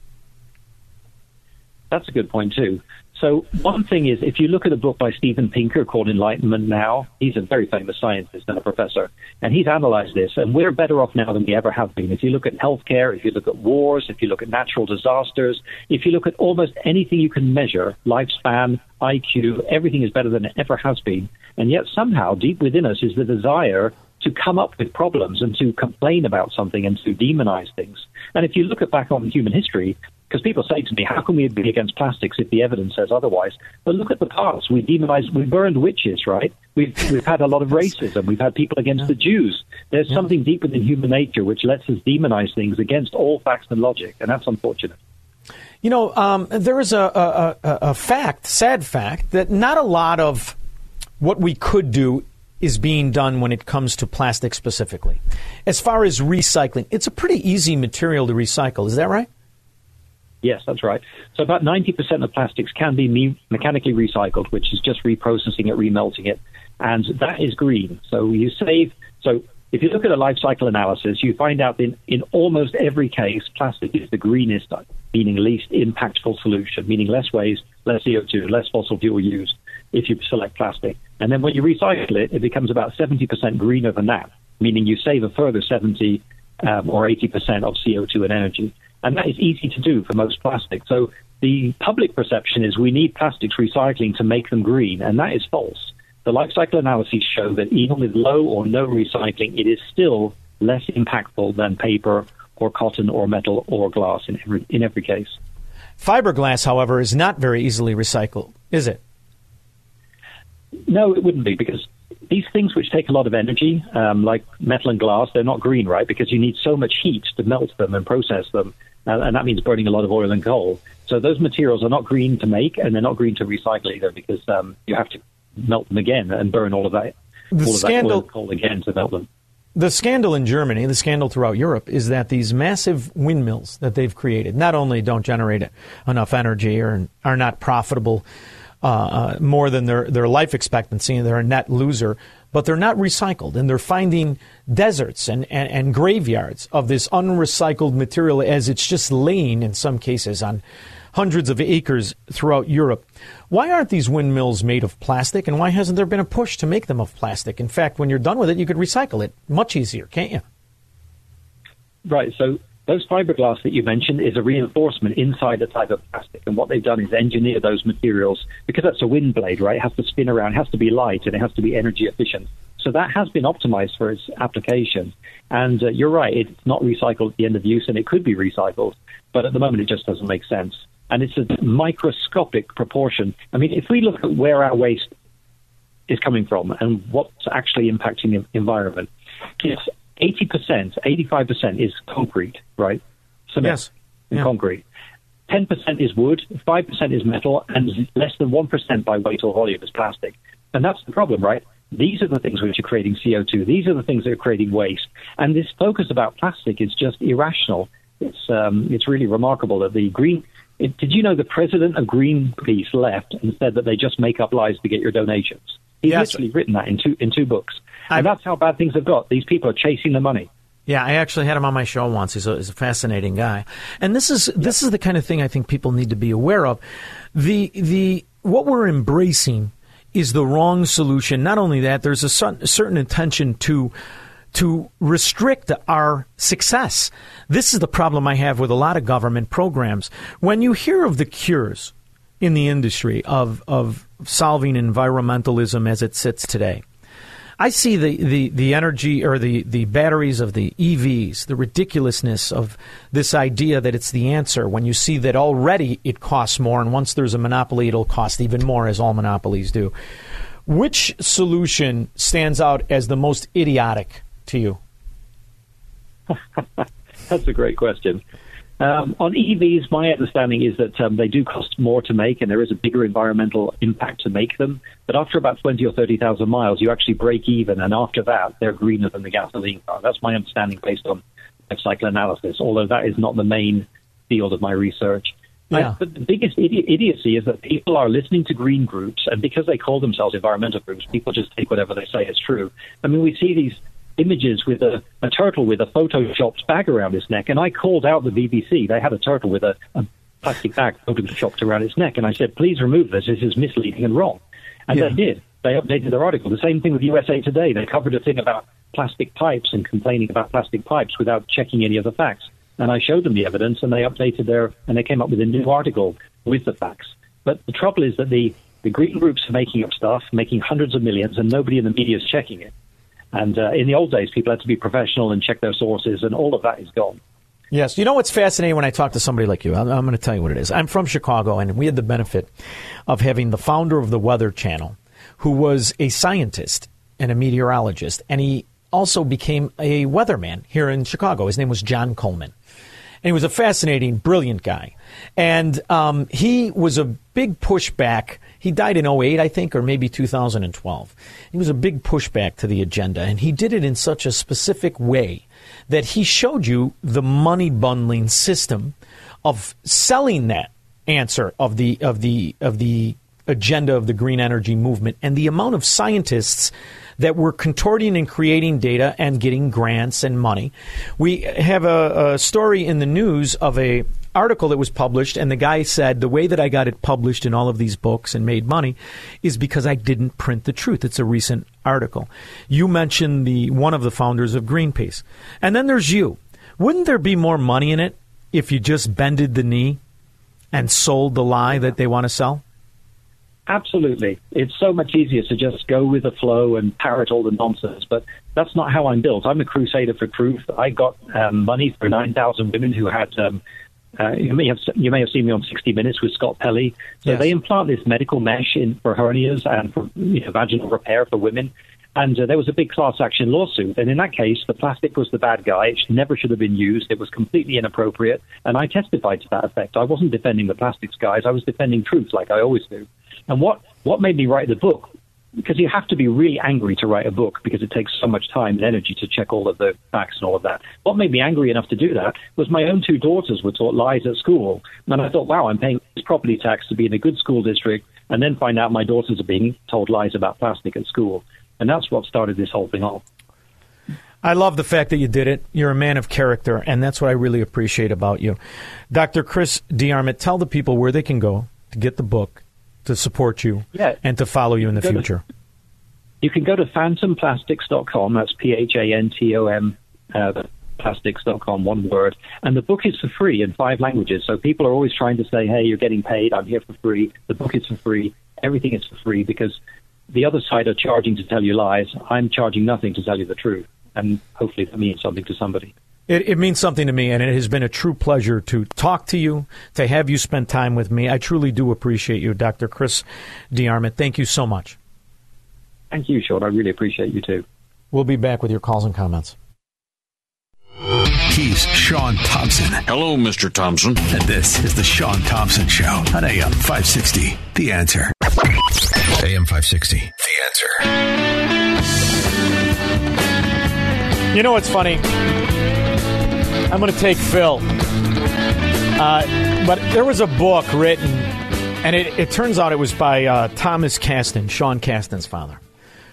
That's a good point too. So one thing is, if you look at a book by Steven Pinker called Enlightenment Now, he's a very famous scientist and a professor, and he's analyzed this, and we're better off now than we ever have been. If you look at healthcare, if you look at wars, if you look at natural disasters, if you look at almost anything you can measure, lifespan, IQ, everything is better than it ever has been. And yet somehow deep within us is the desire to come up with problems and to complain about something and to demonize things. And if you look at back on human history, Because people say to me, how can we be against plastics if the evidence says otherwise? But look at the past. We demonized, we burned witches, right? We've, we've had a lot of racism. We've had people against the Jews. There's something deeper than human nature which lets us demonize things against all facts and logic, and that's unfortunate. You know, um, there is a, a, a, a fact, sad fact, that not a lot of what we could do is being done when it comes to plastic specifically. As far as recycling, it's a pretty easy material to recycle. Is that right? Yes, that's right. So about 90% of plastics can be me- mechanically recycled, which is just reprocessing it, remelting it, and that is green. So you save. So if you look at a life cycle analysis, you find out in, in almost every case, plastic is the greenest, meaning least impactful solution, meaning less waste, less CO2, less fossil fuel used if you select plastic. And then when you recycle it, it becomes about 70% greener than that, meaning you save a further 70 um, or 80% of CO2 and energy. And that is easy to do for most plastics. So the public perception is we need plastics recycling to make them green, and that is false. The life cycle analyses show that even with low or no recycling, it is still less impactful than paper or cotton or metal or glass in every, in every case. Fiberglass, however, is not very easily recycled, is it? No, it wouldn't be because these things which take a lot of energy, um, like metal and glass, they're not green, right? Because you need so much heat to melt them and process them, uh, and that means burning a lot of oil and coal. So those materials are not green to make, and they're not green to recycle either, because um, you have to melt them again and burn all of that, The all of that oil and coal again to melt them. The scandal in Germany, the scandal throughout Europe, is that these massive windmills that they've created not only don't generate enough energy or are not profitable uh, uh, more than their, their life expectancy, and they're a net loser, but they're not recycled. And they're finding deserts and, and, and graveyards of this unrecycled material as it's just laying, in some cases, on hundreds of acres throughout Europe. Why aren't these windmills made of plastic, and why hasn't there been a push to make them of plastic? In fact, when you're done with it, you could recycle it much easier, can't you? Right. So those fiberglass that you mentioned is a reinforcement inside a type of plastic, and what they've done is engineer those materials because that's a wind blade, right? It has to spin around, it has to be light, and it has to be energy efficient. So that has been optimized for its application. And uh, you're right, it's not recycled at the end of use, and it could be recycled, but at the moment it just doesn't make sense. And it's a microscopic proportion. I mean, if we look at where our waste is coming from and what's actually impacting the environment, it's 80%, 85% is concrete, right? Cement Yes. and concrete. 10% is wood, 5% is metal, and less than 1% by weight or volume is plastic. And that's the problem, right? These are the things which are creating CO2. These are the things that are creating waste. And this focus about plastic is just irrational. It's, um, it's really remarkable that the green. It, did you know the president of Greenpeace left and said that they just make up lies to get your donations? He's Yes. literally written that in two, in two books. And that's how bad things have got. These people are chasing the money. Yeah, I actually had him on my show once. He's a, he's a fascinating guy, and this is this is the kind of thing I think people need to be aware of. The the what we're embracing is the wrong solution. Not only that, there's a certain, certain intention to to restrict our success. This is the problem I have with a lot of government programs. When you hear of the cures in the industry of of solving environmentalism as it sits today. I see the, the, the energy or the, the batteries of the EVs, the ridiculousness of this idea that it's the answer when you see that already it costs more, and once there's a monopoly, it'll cost even more, as all monopolies do. Which solution stands out as the most idiotic to you? [laughs] That's a great question. Um, on EVs, my understanding is that um, they do cost more to make, and there is a bigger environmental impact to make them. But after about twenty or thirty thousand miles, you actually break even, and after that, they're greener than the gasoline car. That's my understanding based on life cycle analysis. Although that is not the main field of my research. Yeah. I- but the biggest idi- idiocy is that people are listening to green groups, and because they call themselves environmental groups, people just take whatever they say is true. I mean, we see these images with a, a turtle with a photoshopped bag around its neck, and I called out the BBC. They had a turtle with a, a plastic bag photoshopped around its neck, and I said, please remove this. This is misleading and wrong. And Yeah. they did. They updated their article. The same thing with USA Today. They covered a thing about plastic pipes and complaining about plastic pipes without checking any of the facts. And I showed them the evidence, and they updated their and they came up with a new article with the facts. But the trouble is that the the green groups are making up stuff, making hundreds of millions, and nobody in the media is checking it. And uh, in the old days, people had to be professional and check their sources, and all of that is gone. Yes. You know what's fascinating when I talk to somebody like you? I'm, I'm going to tell you what it is. I'm from Chicago, and we had the benefit of having the founder of the Weather Channel, who was a scientist and a meteorologist, and he also became a weatherman here in Chicago. His name was John Coleman. And he was a fascinating, brilliant guy. And um, he was a big pushback. He died in 08, I think, or maybe 2012. He was a big pushback to the agenda. And he did it in such a specific way that he showed you the money bundling system of selling that answer of the of the of the agenda of the green energy movement and the amount of scientists that were contorting and creating data and getting grants and money. We have a, a story in the news of a article that was published and the guy said the way that I got it published in all of these books and made money is because I didn't print the truth. It's a recent article. You mentioned the one of the founders of Greenpeace. And then there's you. Wouldn't there be more money in it if you just bended the knee and sold the lie that they want to sell? Absolutely. It's so much easier to just go with the flow and parrot all the nonsense, but that's not how I'm built. I'm a crusader for truth. I got um, money for 9,000 women who had. Um, uh, you may have you may have seen me on 60 Minutes with Scott Pelley. So Yes. they implant this medical mesh in for hernias and for you know, vaginal repair for women. And uh, there was a big class action lawsuit. And in that case, the plastic was the bad guy. It never should have been used. It was completely inappropriate. And I testified to that effect. I wasn't defending the plastics guys. I was defending truth, like I always do. And what, what made me write the book, because you have to be really angry to write a book because it takes so much time and energy to check all of the facts and all of that. What made me angry enough to do that was my own two daughters were taught lies at school. And I thought, wow, I'm paying this property tax to be in a good school district and then find out my daughters are being told lies about plastic at school. And that's what started this whole thing off. I love the fact that you did it. You're a man of character, and that's what I really appreciate about you. Dr. Chris DeArmitt, tell the people where they can go to get the book, to support you, Yeah. and to follow you in the Go to- future. You can go to phantomplastics.com. That's P H A N T O M uh, plastics.com, one word. And the book is for free in five languages. So people are always trying to say, hey, you're getting paid. I'm here for free. The book is for free. Everything is for free because the other side are charging to tell you lies. I'm charging nothing to tell you the truth. And hopefully that means something to somebody. It, it means something to me, and it has been a true pleasure to talk to you, to have you spend time with me. I truly do appreciate you, Dr. Chris DeArmitt. Thank you so much. Thank you, Shaun. I really appreciate you too. We'll be back with your calls and comments. He's Shaun Thompson. Hello, Mr. Thompson. And this is the Shaun Thompson Show on AM 560. The answer. AM 560. The answer. You know what's funny? I'm going to take Phil. Uh, but there was a book written, and it, it turns out it was by uh, Thomas Casten, Sean Casten's father,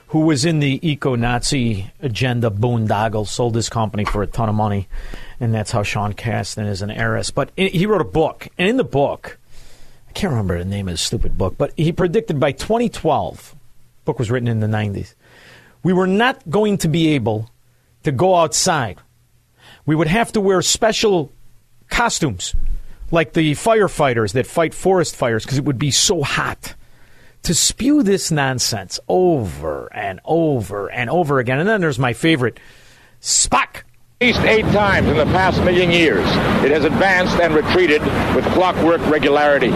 who was in the eco Nazi agenda boondoggle, sold his company for a ton of money, and that's how Sean Casten is an heiress. But i he wrote a book, and in the book, I can't remember the name of the stupid book, but he predicted by 2012, book was written in the 90s, we were not going to be able to go outside. We would have to wear special costumes, like the firefighters that fight forest fires, because it would be so hot. To spew this nonsense over and over and over again. And then there's my favorite, Spock. At least eight times in the past million years, it has advanced and retreated with clockwork regularity.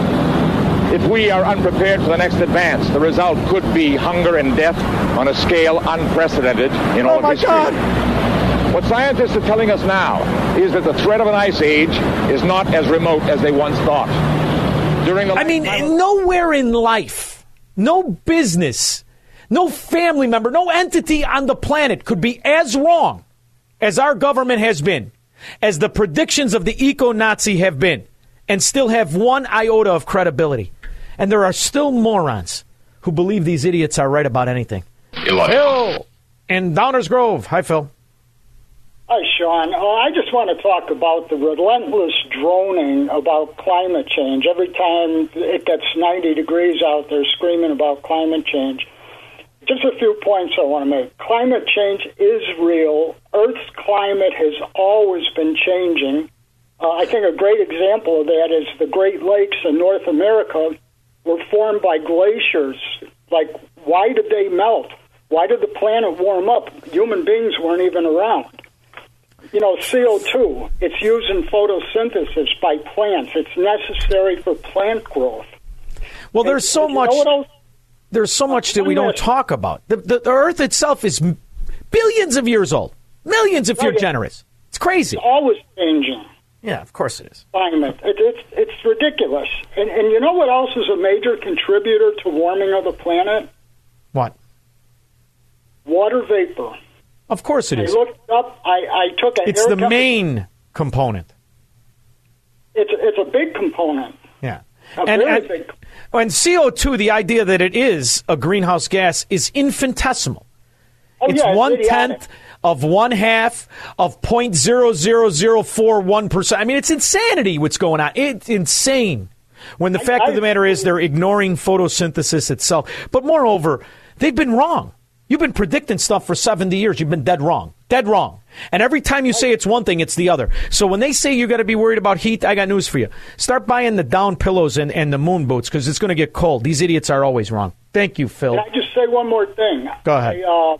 If we are unprepared for the next advance, the result could be hunger and death on a scale unprecedented in all of oh, history. What scientists are telling us now is that the threat of an ice age is not as remote as they once thought. During the I mean, nowhere in life, no business, no family member, no entity on the planet could be as wrong as our government has been, as the predictions of the eco Nazi have been, and still have one iota of credibility. And there are still morons who believe these idiots are right about anything. Phil in Downers Grove. Hi, Phil. Hi, Shaun. Uh, I just want to talk about the relentless droning about climate change. Every time it gets 90 degrees out, they're screaming about climate change. Just a few points I want to make. Climate change is real. Earth's climate has always been changing. Uh, I think a great example of that is the Great Lakes in North America were formed by glaciers. Like, why did they melt? Why did the planet warm up? Human beings weren't even around. You know, CO2. It's used in photosynthesis by plants. It's necessary for plant growth. Well, there's so you know much. what else? There's so much that we don't talk about. The, the, the Earth itself is billions of years old, millions if you're generous. It's crazy. It's always changing. Yeah, of course it is. climate. It, it's it's ridiculous. And and you know what else is a major contributor to warming of the planet? What? Water vapor. Of course it I is. looked up. I, I took a It's the main component. It's it's a big component. Yeah. A And, very and, big. and CO2, the idea that it is a greenhouse gas is infinitesimal. Oh, it's yeah, one tenth of one half of point zero zero zero four one percent. I mean, it's insanity what's going on. It's insane. When the fact of the matter is, they're ignoring photosynthesis itself. But moreover, they've been wrong. You've been predicting stuff for 70 years. You've been dead wrong. Dead wrong. And every time you say it's one thing, it's the other. So when they say you got to be worried about heat, I got news for you. Start buying the down pillows and, and the moon boots because it's going to get cold. These idiots are always wrong. Thank you, Phil. Can I just say one more thing? Go ahead. I, uh,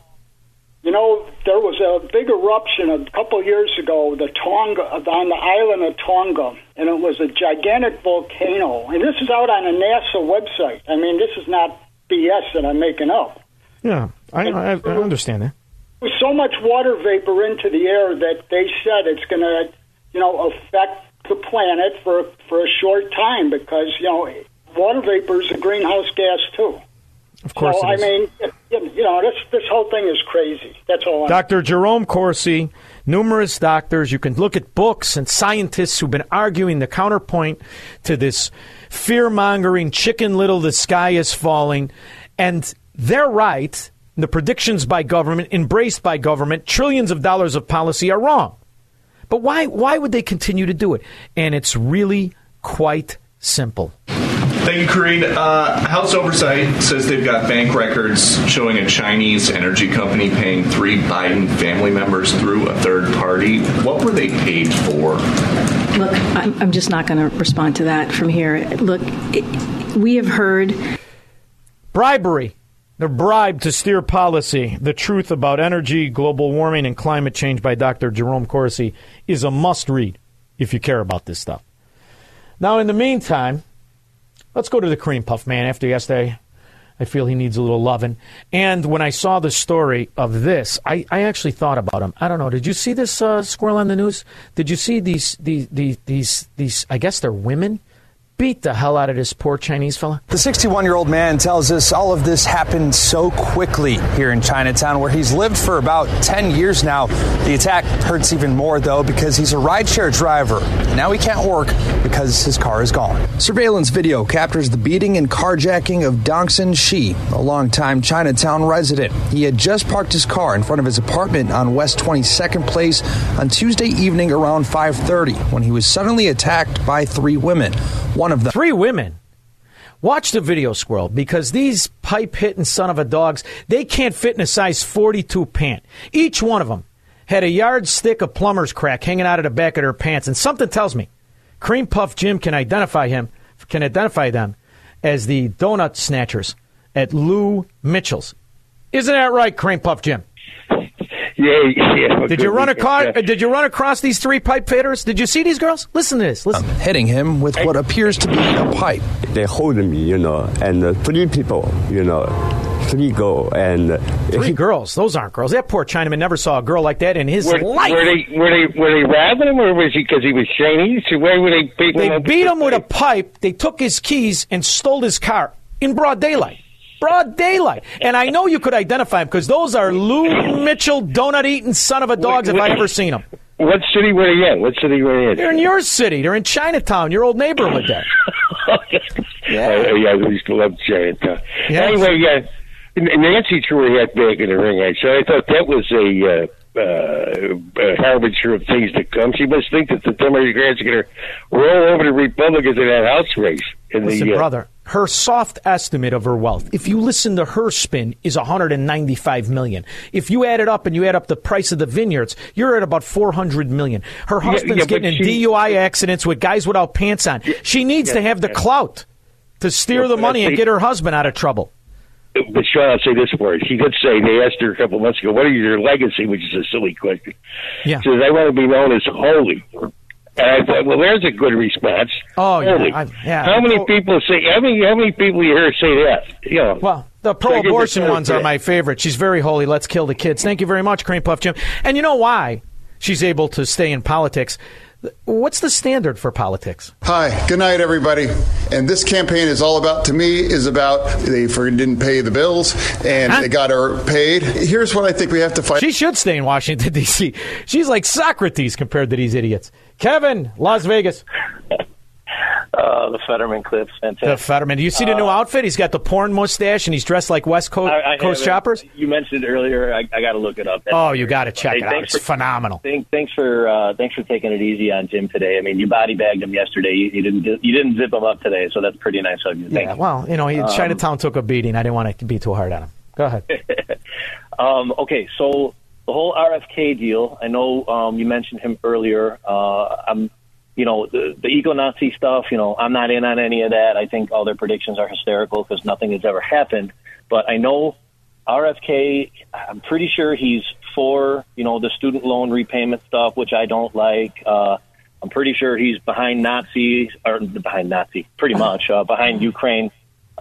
you know, there was a big eruption a couple years ago, the Tonga on the island of Tonga, and it was a gigantic volcano. And this is out on a NASA website. I mean, this is not BS that I'm making up. Yeah, I, I, I understand that. There's so much water vapor into the air that they said it's going to, you know, affect the planet for for a short time because you know water vapor is a greenhouse gas too. Of course so. I mean, you know, this this whole thing is crazy. That's all. Dr. Jerome Corsi, numerous doctors. You can look at books and scientists who've been arguing the counterpoint to this fear mongering chicken little, the sky is falling. And they're right. The predictions by government, embraced by government, trillions of dollars of policy are wrong. But why, why would they continue to do it? And it's really quite simple. Thank you, Karine. Uh, House Oversight says they've got bank records showing a Chinese energy company paying three Biden family members through a third party. What were they paid for? Look, I'm, I'm just not going to respond to that from here. Look, it, we have heard Bribery. They're bribed to steer policy. The truth about energy, global warming, and climate change by Dr. Jerome Corsi is a must read if you care about this stuff. Now, in the meantime, let's go to the cream puff man. After yesterday, I feel he needs a little loving. And when I saw the story of this, I, I actually thought about him. I don't know. Did you see this uh, squirrel on the news? Did you see these, these, these, these, these, I guess they're women, beat the hell out of this poor Chinese fella? The 61 year old man tells us all of this happened so quickly here in Chinatown, where he's lived for about 10 years now. The attack hurts even more, though, because he's a rideshare driver. Now he can't work because his car is gone. Surveillance video captures the beating and carjacking of Dongson Shi, a longtime Chinatown resident. He had just parked his car in front of his apartment on West 22nd Place on Tuesday evening around 5:30 when he was suddenly attacked by three women. Of them Three women. Watch the video, Squirrel, because these pipe hitting son of a dogs, they can't fit in a size 42 pant. Each one of them had a yardstick of plumber's crack hanging out of the back of their pants. And something tells me Cream Puff Jim can identify him, can identify them as the donut snatchers at Lou Mitchell's. Isn't that right, Cream Puff Jim? Yeah, yeah. Did you run across? Did you run across these three pipe fitters? Did you see these girls? Listen to this. Listen. hitting him with what appears to be a pipe. They hold me, you know, and uh, three people, you know, three go and uh, Three girls. Those aren't girls. That poor Chinaman never saw a girl like that in his Were, life. were they were they were they robbing him, or was he because he was Chinese? Where were they beating They him? up? beat him with a pipe. They took his keys and stole his car in broad daylight. Broad daylight. And I know you could identify him because those are Lou Mitchell donut eating son of a dogs if I ever seen them. What city were they in? What city were they in? They're in your city. They're in Chinatown, your old neighborhood there. [laughs] Yeah, uh, yeah, I used to love Chinatown. Yeah. Anyway, yeah, Nancy threw her head back in the ring. I so I thought that was a. Uh, uh, a harbinger of things to come. She must think that the Democrats are going to roll over the Republicans in that House race. In Listen, the, uh, brother, her soft estimate of her wealth, if you listen to her spin, is 195 million. If you add it up and you add up the price of the vineyards, you're at about 400 million. Her husband's yeah, but getting in she- DUI accidents with guys without pants on. She needs yeah, to have the yeah. clout to steer Yeah, the money and get her husband out of trouble. but Shaun, I'll say this for her. She did say they asked her a couple months ago, "What is your legacy?" Which is a silly question. Yeah. She says, "I want to be known as holy." And I thought, well, there's a good response. Oh, yeah, I- yeah. How many people say? How many? How many people you hear say that? You know. Well, the So I give her pro-abortion ones are my favorite. She's very holy. Let's kill the kids. Thank you very much, Cream Puff Jim. And you know why she's able to stay in politics? What's the standard for politics? Hi, good night, everybody. And this campaign is all about, to me, is about they didn't pay the bills and they got her paid. Here's what I think we have to fight. She should stay in Washington [laughs] D.C. She's like Socrates compared to these idiots. Kevin, Las Vegas. Uh, the Fetterman clips, fantastic. The Fetterman. Do you see the new outfit? He's got the porn mustache and he's dressed like West Coast, Uh, I- I Coast Choppers. You mentioned it earlier. I, I got to look it up. Oh, you got to check Hey, it out. It's for- phenomenal. Thank, thanks for uh, thanks for taking it easy on Jim today. I mean, you body bagged him yesterday. You, you didn't you didn't zip him up today, so that's pretty nice of you. Thank Yeah, well, you know, he, Um, Chinatown took a beating. I didn't want to be too hard on him. Go ahead. [laughs] Um, okay, so the whole RFK deal. I know um, you mentioned him earlier. Uh, I'm, you know, the, the eco-Nazi stuff. You know, I'm not in on any of that. I think all their predictions are hysterical because nothing has ever happened. But I know RFK. I'm pretty sure he's for you know the student loan repayment stuff, which I don't like. Uh, I'm pretty sure he's behind Nazis or behind Nazi, pretty much uh, behind Ukraine,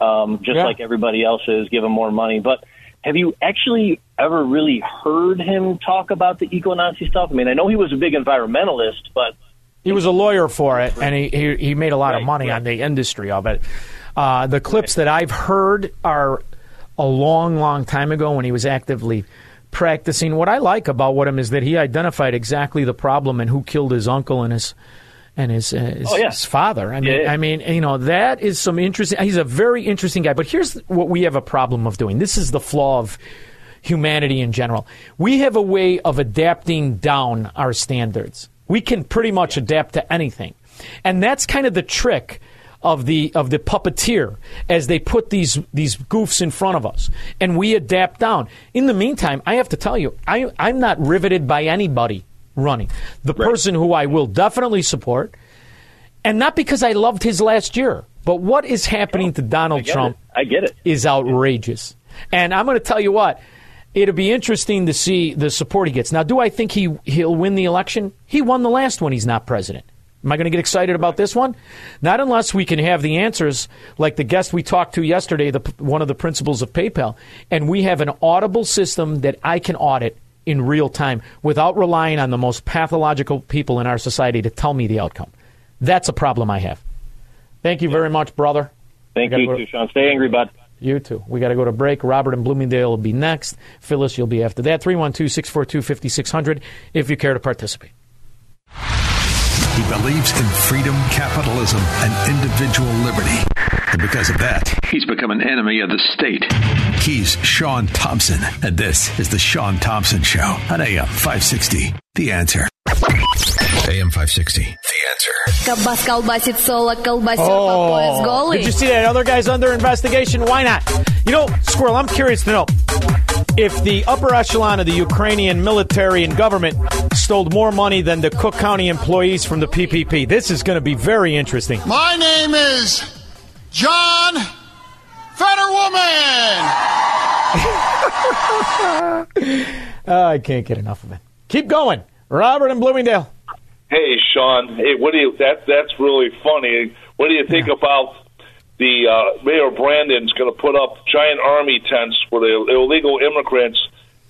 um, just Yeah. like everybody else is. Give him more money, but. Have you actually ever really heard him talk about the eco-Nazi stuff? I mean, I know he was a big environmentalist, but He was a lawyer for it, and he, he, he made a lot of money on the industry of it. Uh, the clips that I've heard are a long, long time ago when he was actively practicing. What I like about what him is that he identified exactly the problem and who killed his uncle and his and his, uh, his, Oh, yeah. his father. I mean, Yeah, yeah. I mean, you know, that is some interesting. He's a very interesting guy. But here's what we have a problem of doing. This is the flaw of humanity in general. We have a way of adapting down our standards. We can pretty much adapt to anything, and that's kind of the trick of the of the puppeteer as they put these these goofs in front of us, and we adapt down. In the meantime, I have to tell you, I, I'm not riveted by anybody running. The person who I will definitely support, and not because I loved his last year, but what is happening to Donald get Trump it. I get it. is outrageous. And I'm going to tell you what, it'll be interesting to see the support he gets. Now, do I think he he'll win the election? He won the last one. He's not president. Am I going to get excited about this one? Not unless we can have the answers, like the guest we talked to yesterday, the, one of the principals of PayPal, and we have an audible system that I can audit in real time without relying on the most pathological people in our society to tell me the outcome. That's a problem I have. Thank you very much, brother. thank you go- Shaun. Stay angry, bud. You too. We got to go to break. Robert and Bloomingdale will be next. Phyllis, you'll be after that. 312 642 5600 if you care to participate. He believes in freedom, capitalism, and individual liberty. And because of that, he's become an enemy of the state. He's Shaun Thompson, and this is The Shaun Thompson Show on AM 560. The answer. AM 560. The answer. Кабас колбасит соло, колбасит по пояс голый. Oh. Did you see that other guy's under investigation? Why not? You know, Squirrel, I'm curious to know if the upper echelon of the Ukrainian military and government stole more money than the Cook County employees from the PPP. This is going to be very interesting. My name is John Fetterwoman. Oh, I [laughs] can't get enough of it. Keep going. Robert and Bloomingdale. Hey, Shaun. Hey, what do you? That that's really funny. What do you think about the uh, Mayor Brandon's going to put up giant army tents for the illegal immigrants,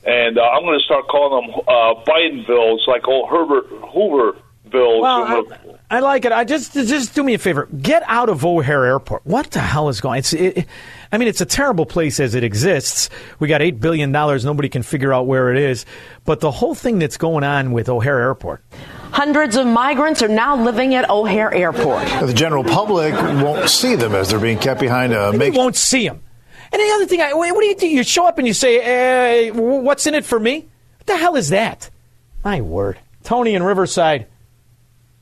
and uh, I'm going to start calling them uh, Bidenvilles, like old Herbert Hoover bills. Well, I, I like it. I just just do me a favor. Get out of O'Hare Airport. What the hell is going? It's. It, I mean, it's a terrible place as it exists. We got eight billion dollars. Nobody can figure out where it is. But the whole thing that's going on with O'Hare Airport. Hundreds of migrants are now living at O'Hare Airport. The general public won't see them as they're being kept behind a They make. won't see them. And the other thing, I, what do you do? You show up and you say, hey, "What's in it for me?" What the hell is that? My word, Tony in Riverside.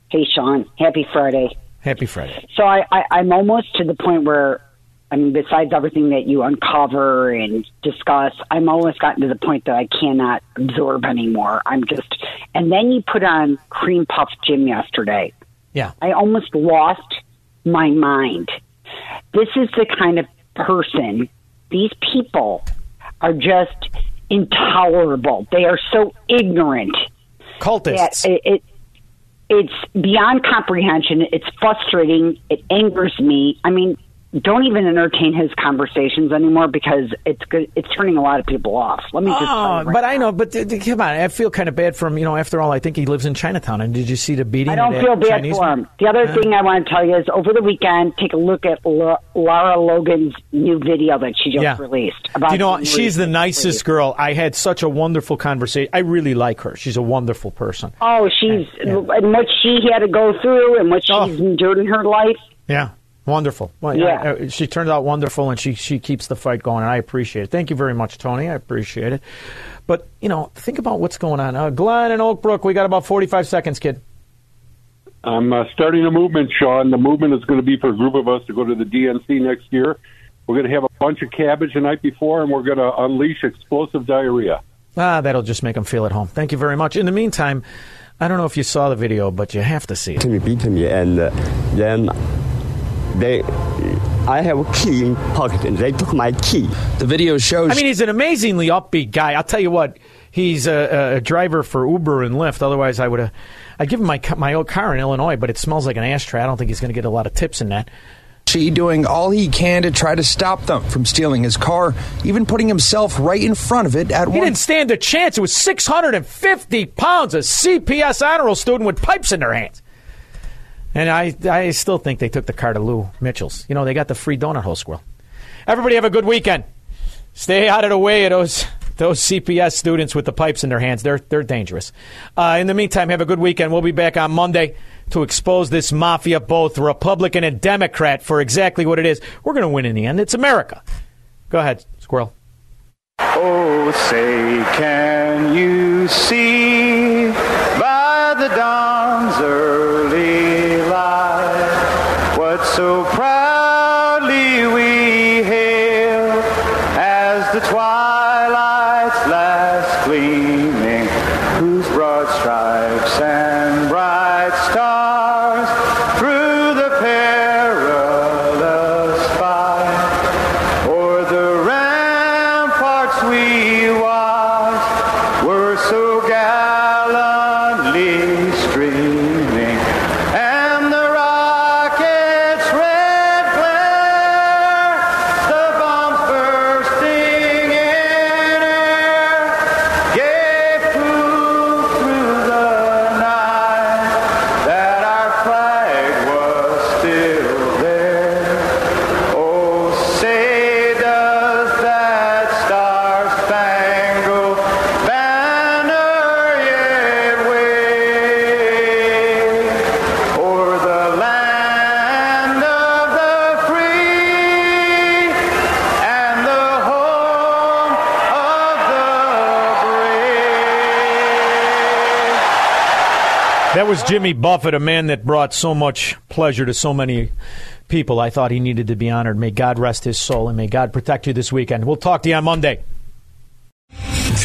Hey, Shaun. Happy Friday. Happy Friday. So I, I, I'm almost to the point where, I mean, besides everything that you uncover and discuss, I'm almost gotten to the point that I cannot absorb anymore. I'm just, and then you put on Cream Puff Jim yesterday. Yeah. I almost lost my mind. This is the kind of person these people are just intolerable. They are so ignorant. Cultists. It, it, it's beyond comprehension. It's frustrating. It angers me. I mean, don't even entertain his conversations anymore because it's good. It's turning a lot of people off. Let me just. Oh, right but I know, but th- th- come on, I feel kind of bad for him. You know, after all, I think he lives in Chinatown. And did you see the beating? I don't feel bad Chinese for him. The other Uh, thing I want to tell you is over the weekend, take a look at La- Lara Logan's new video that she just Yeah. released. About you know, she's the nicest girl. I had such a wonderful conversation. I really like her. She's a wonderful person. Oh, she's and what she had to go through and what she's endured in her life. Yeah, wonderful. Well, Yeah. uh, she turned out wonderful, and she she keeps the fight going, and I appreciate it. Thank you very much, Tony. I appreciate it. But you know, think about what's going on. Uh, Glenn and Oakbrook, we got about forty five seconds, kid. I'm uh, starting a movement, Shaun. The movement is going to be for a group of us to go to the DNC next year. We're going to have a bunch of cabbage the night before, and we're going to unleash explosive diarrhea. Ah, that'll just make them feel at home. Thank you very much. In the meantime, I don't know if you saw the video, but you have to see it. to me, beat me, and uh, then they, I have a key in pocket, and they took my key. The video shows. I mean, he's an amazingly upbeat guy. I'll tell you what, he's a, a driver for Uber and Lyft. Otherwise, I would have. I'd give him my my old car in Illinois, but it smells like an ashtray. I don't think he's going to get a lot of tips in that. She doing all he can to try to stop them from stealing his car, even putting himself right in front of it at He one. didn't stand a chance. It was 650 pounds, a CPS honor roll student with pipes in their hands. And I, I still think they took the car to Lou Mitchell's. You know, they got the free donut hole squirrel. Everybody have a good weekend. Stay out of the way of those those CPS students with the pipes in their hands. They're they're dangerous. Uh, in the meantime, have a good weekend. We'll be back on Monday to expose this mafia, both Republican and Democrat, for exactly what it is. We're going to win in the end. It's America. Go ahead, squirrel. Oh, say, can you see by the dawn's Jimmy Buffett, a man that brought so much pleasure to so many people. I thought he needed to be honored. May God rest his soul and may God protect you this weekend. We'll talk to you on Monday.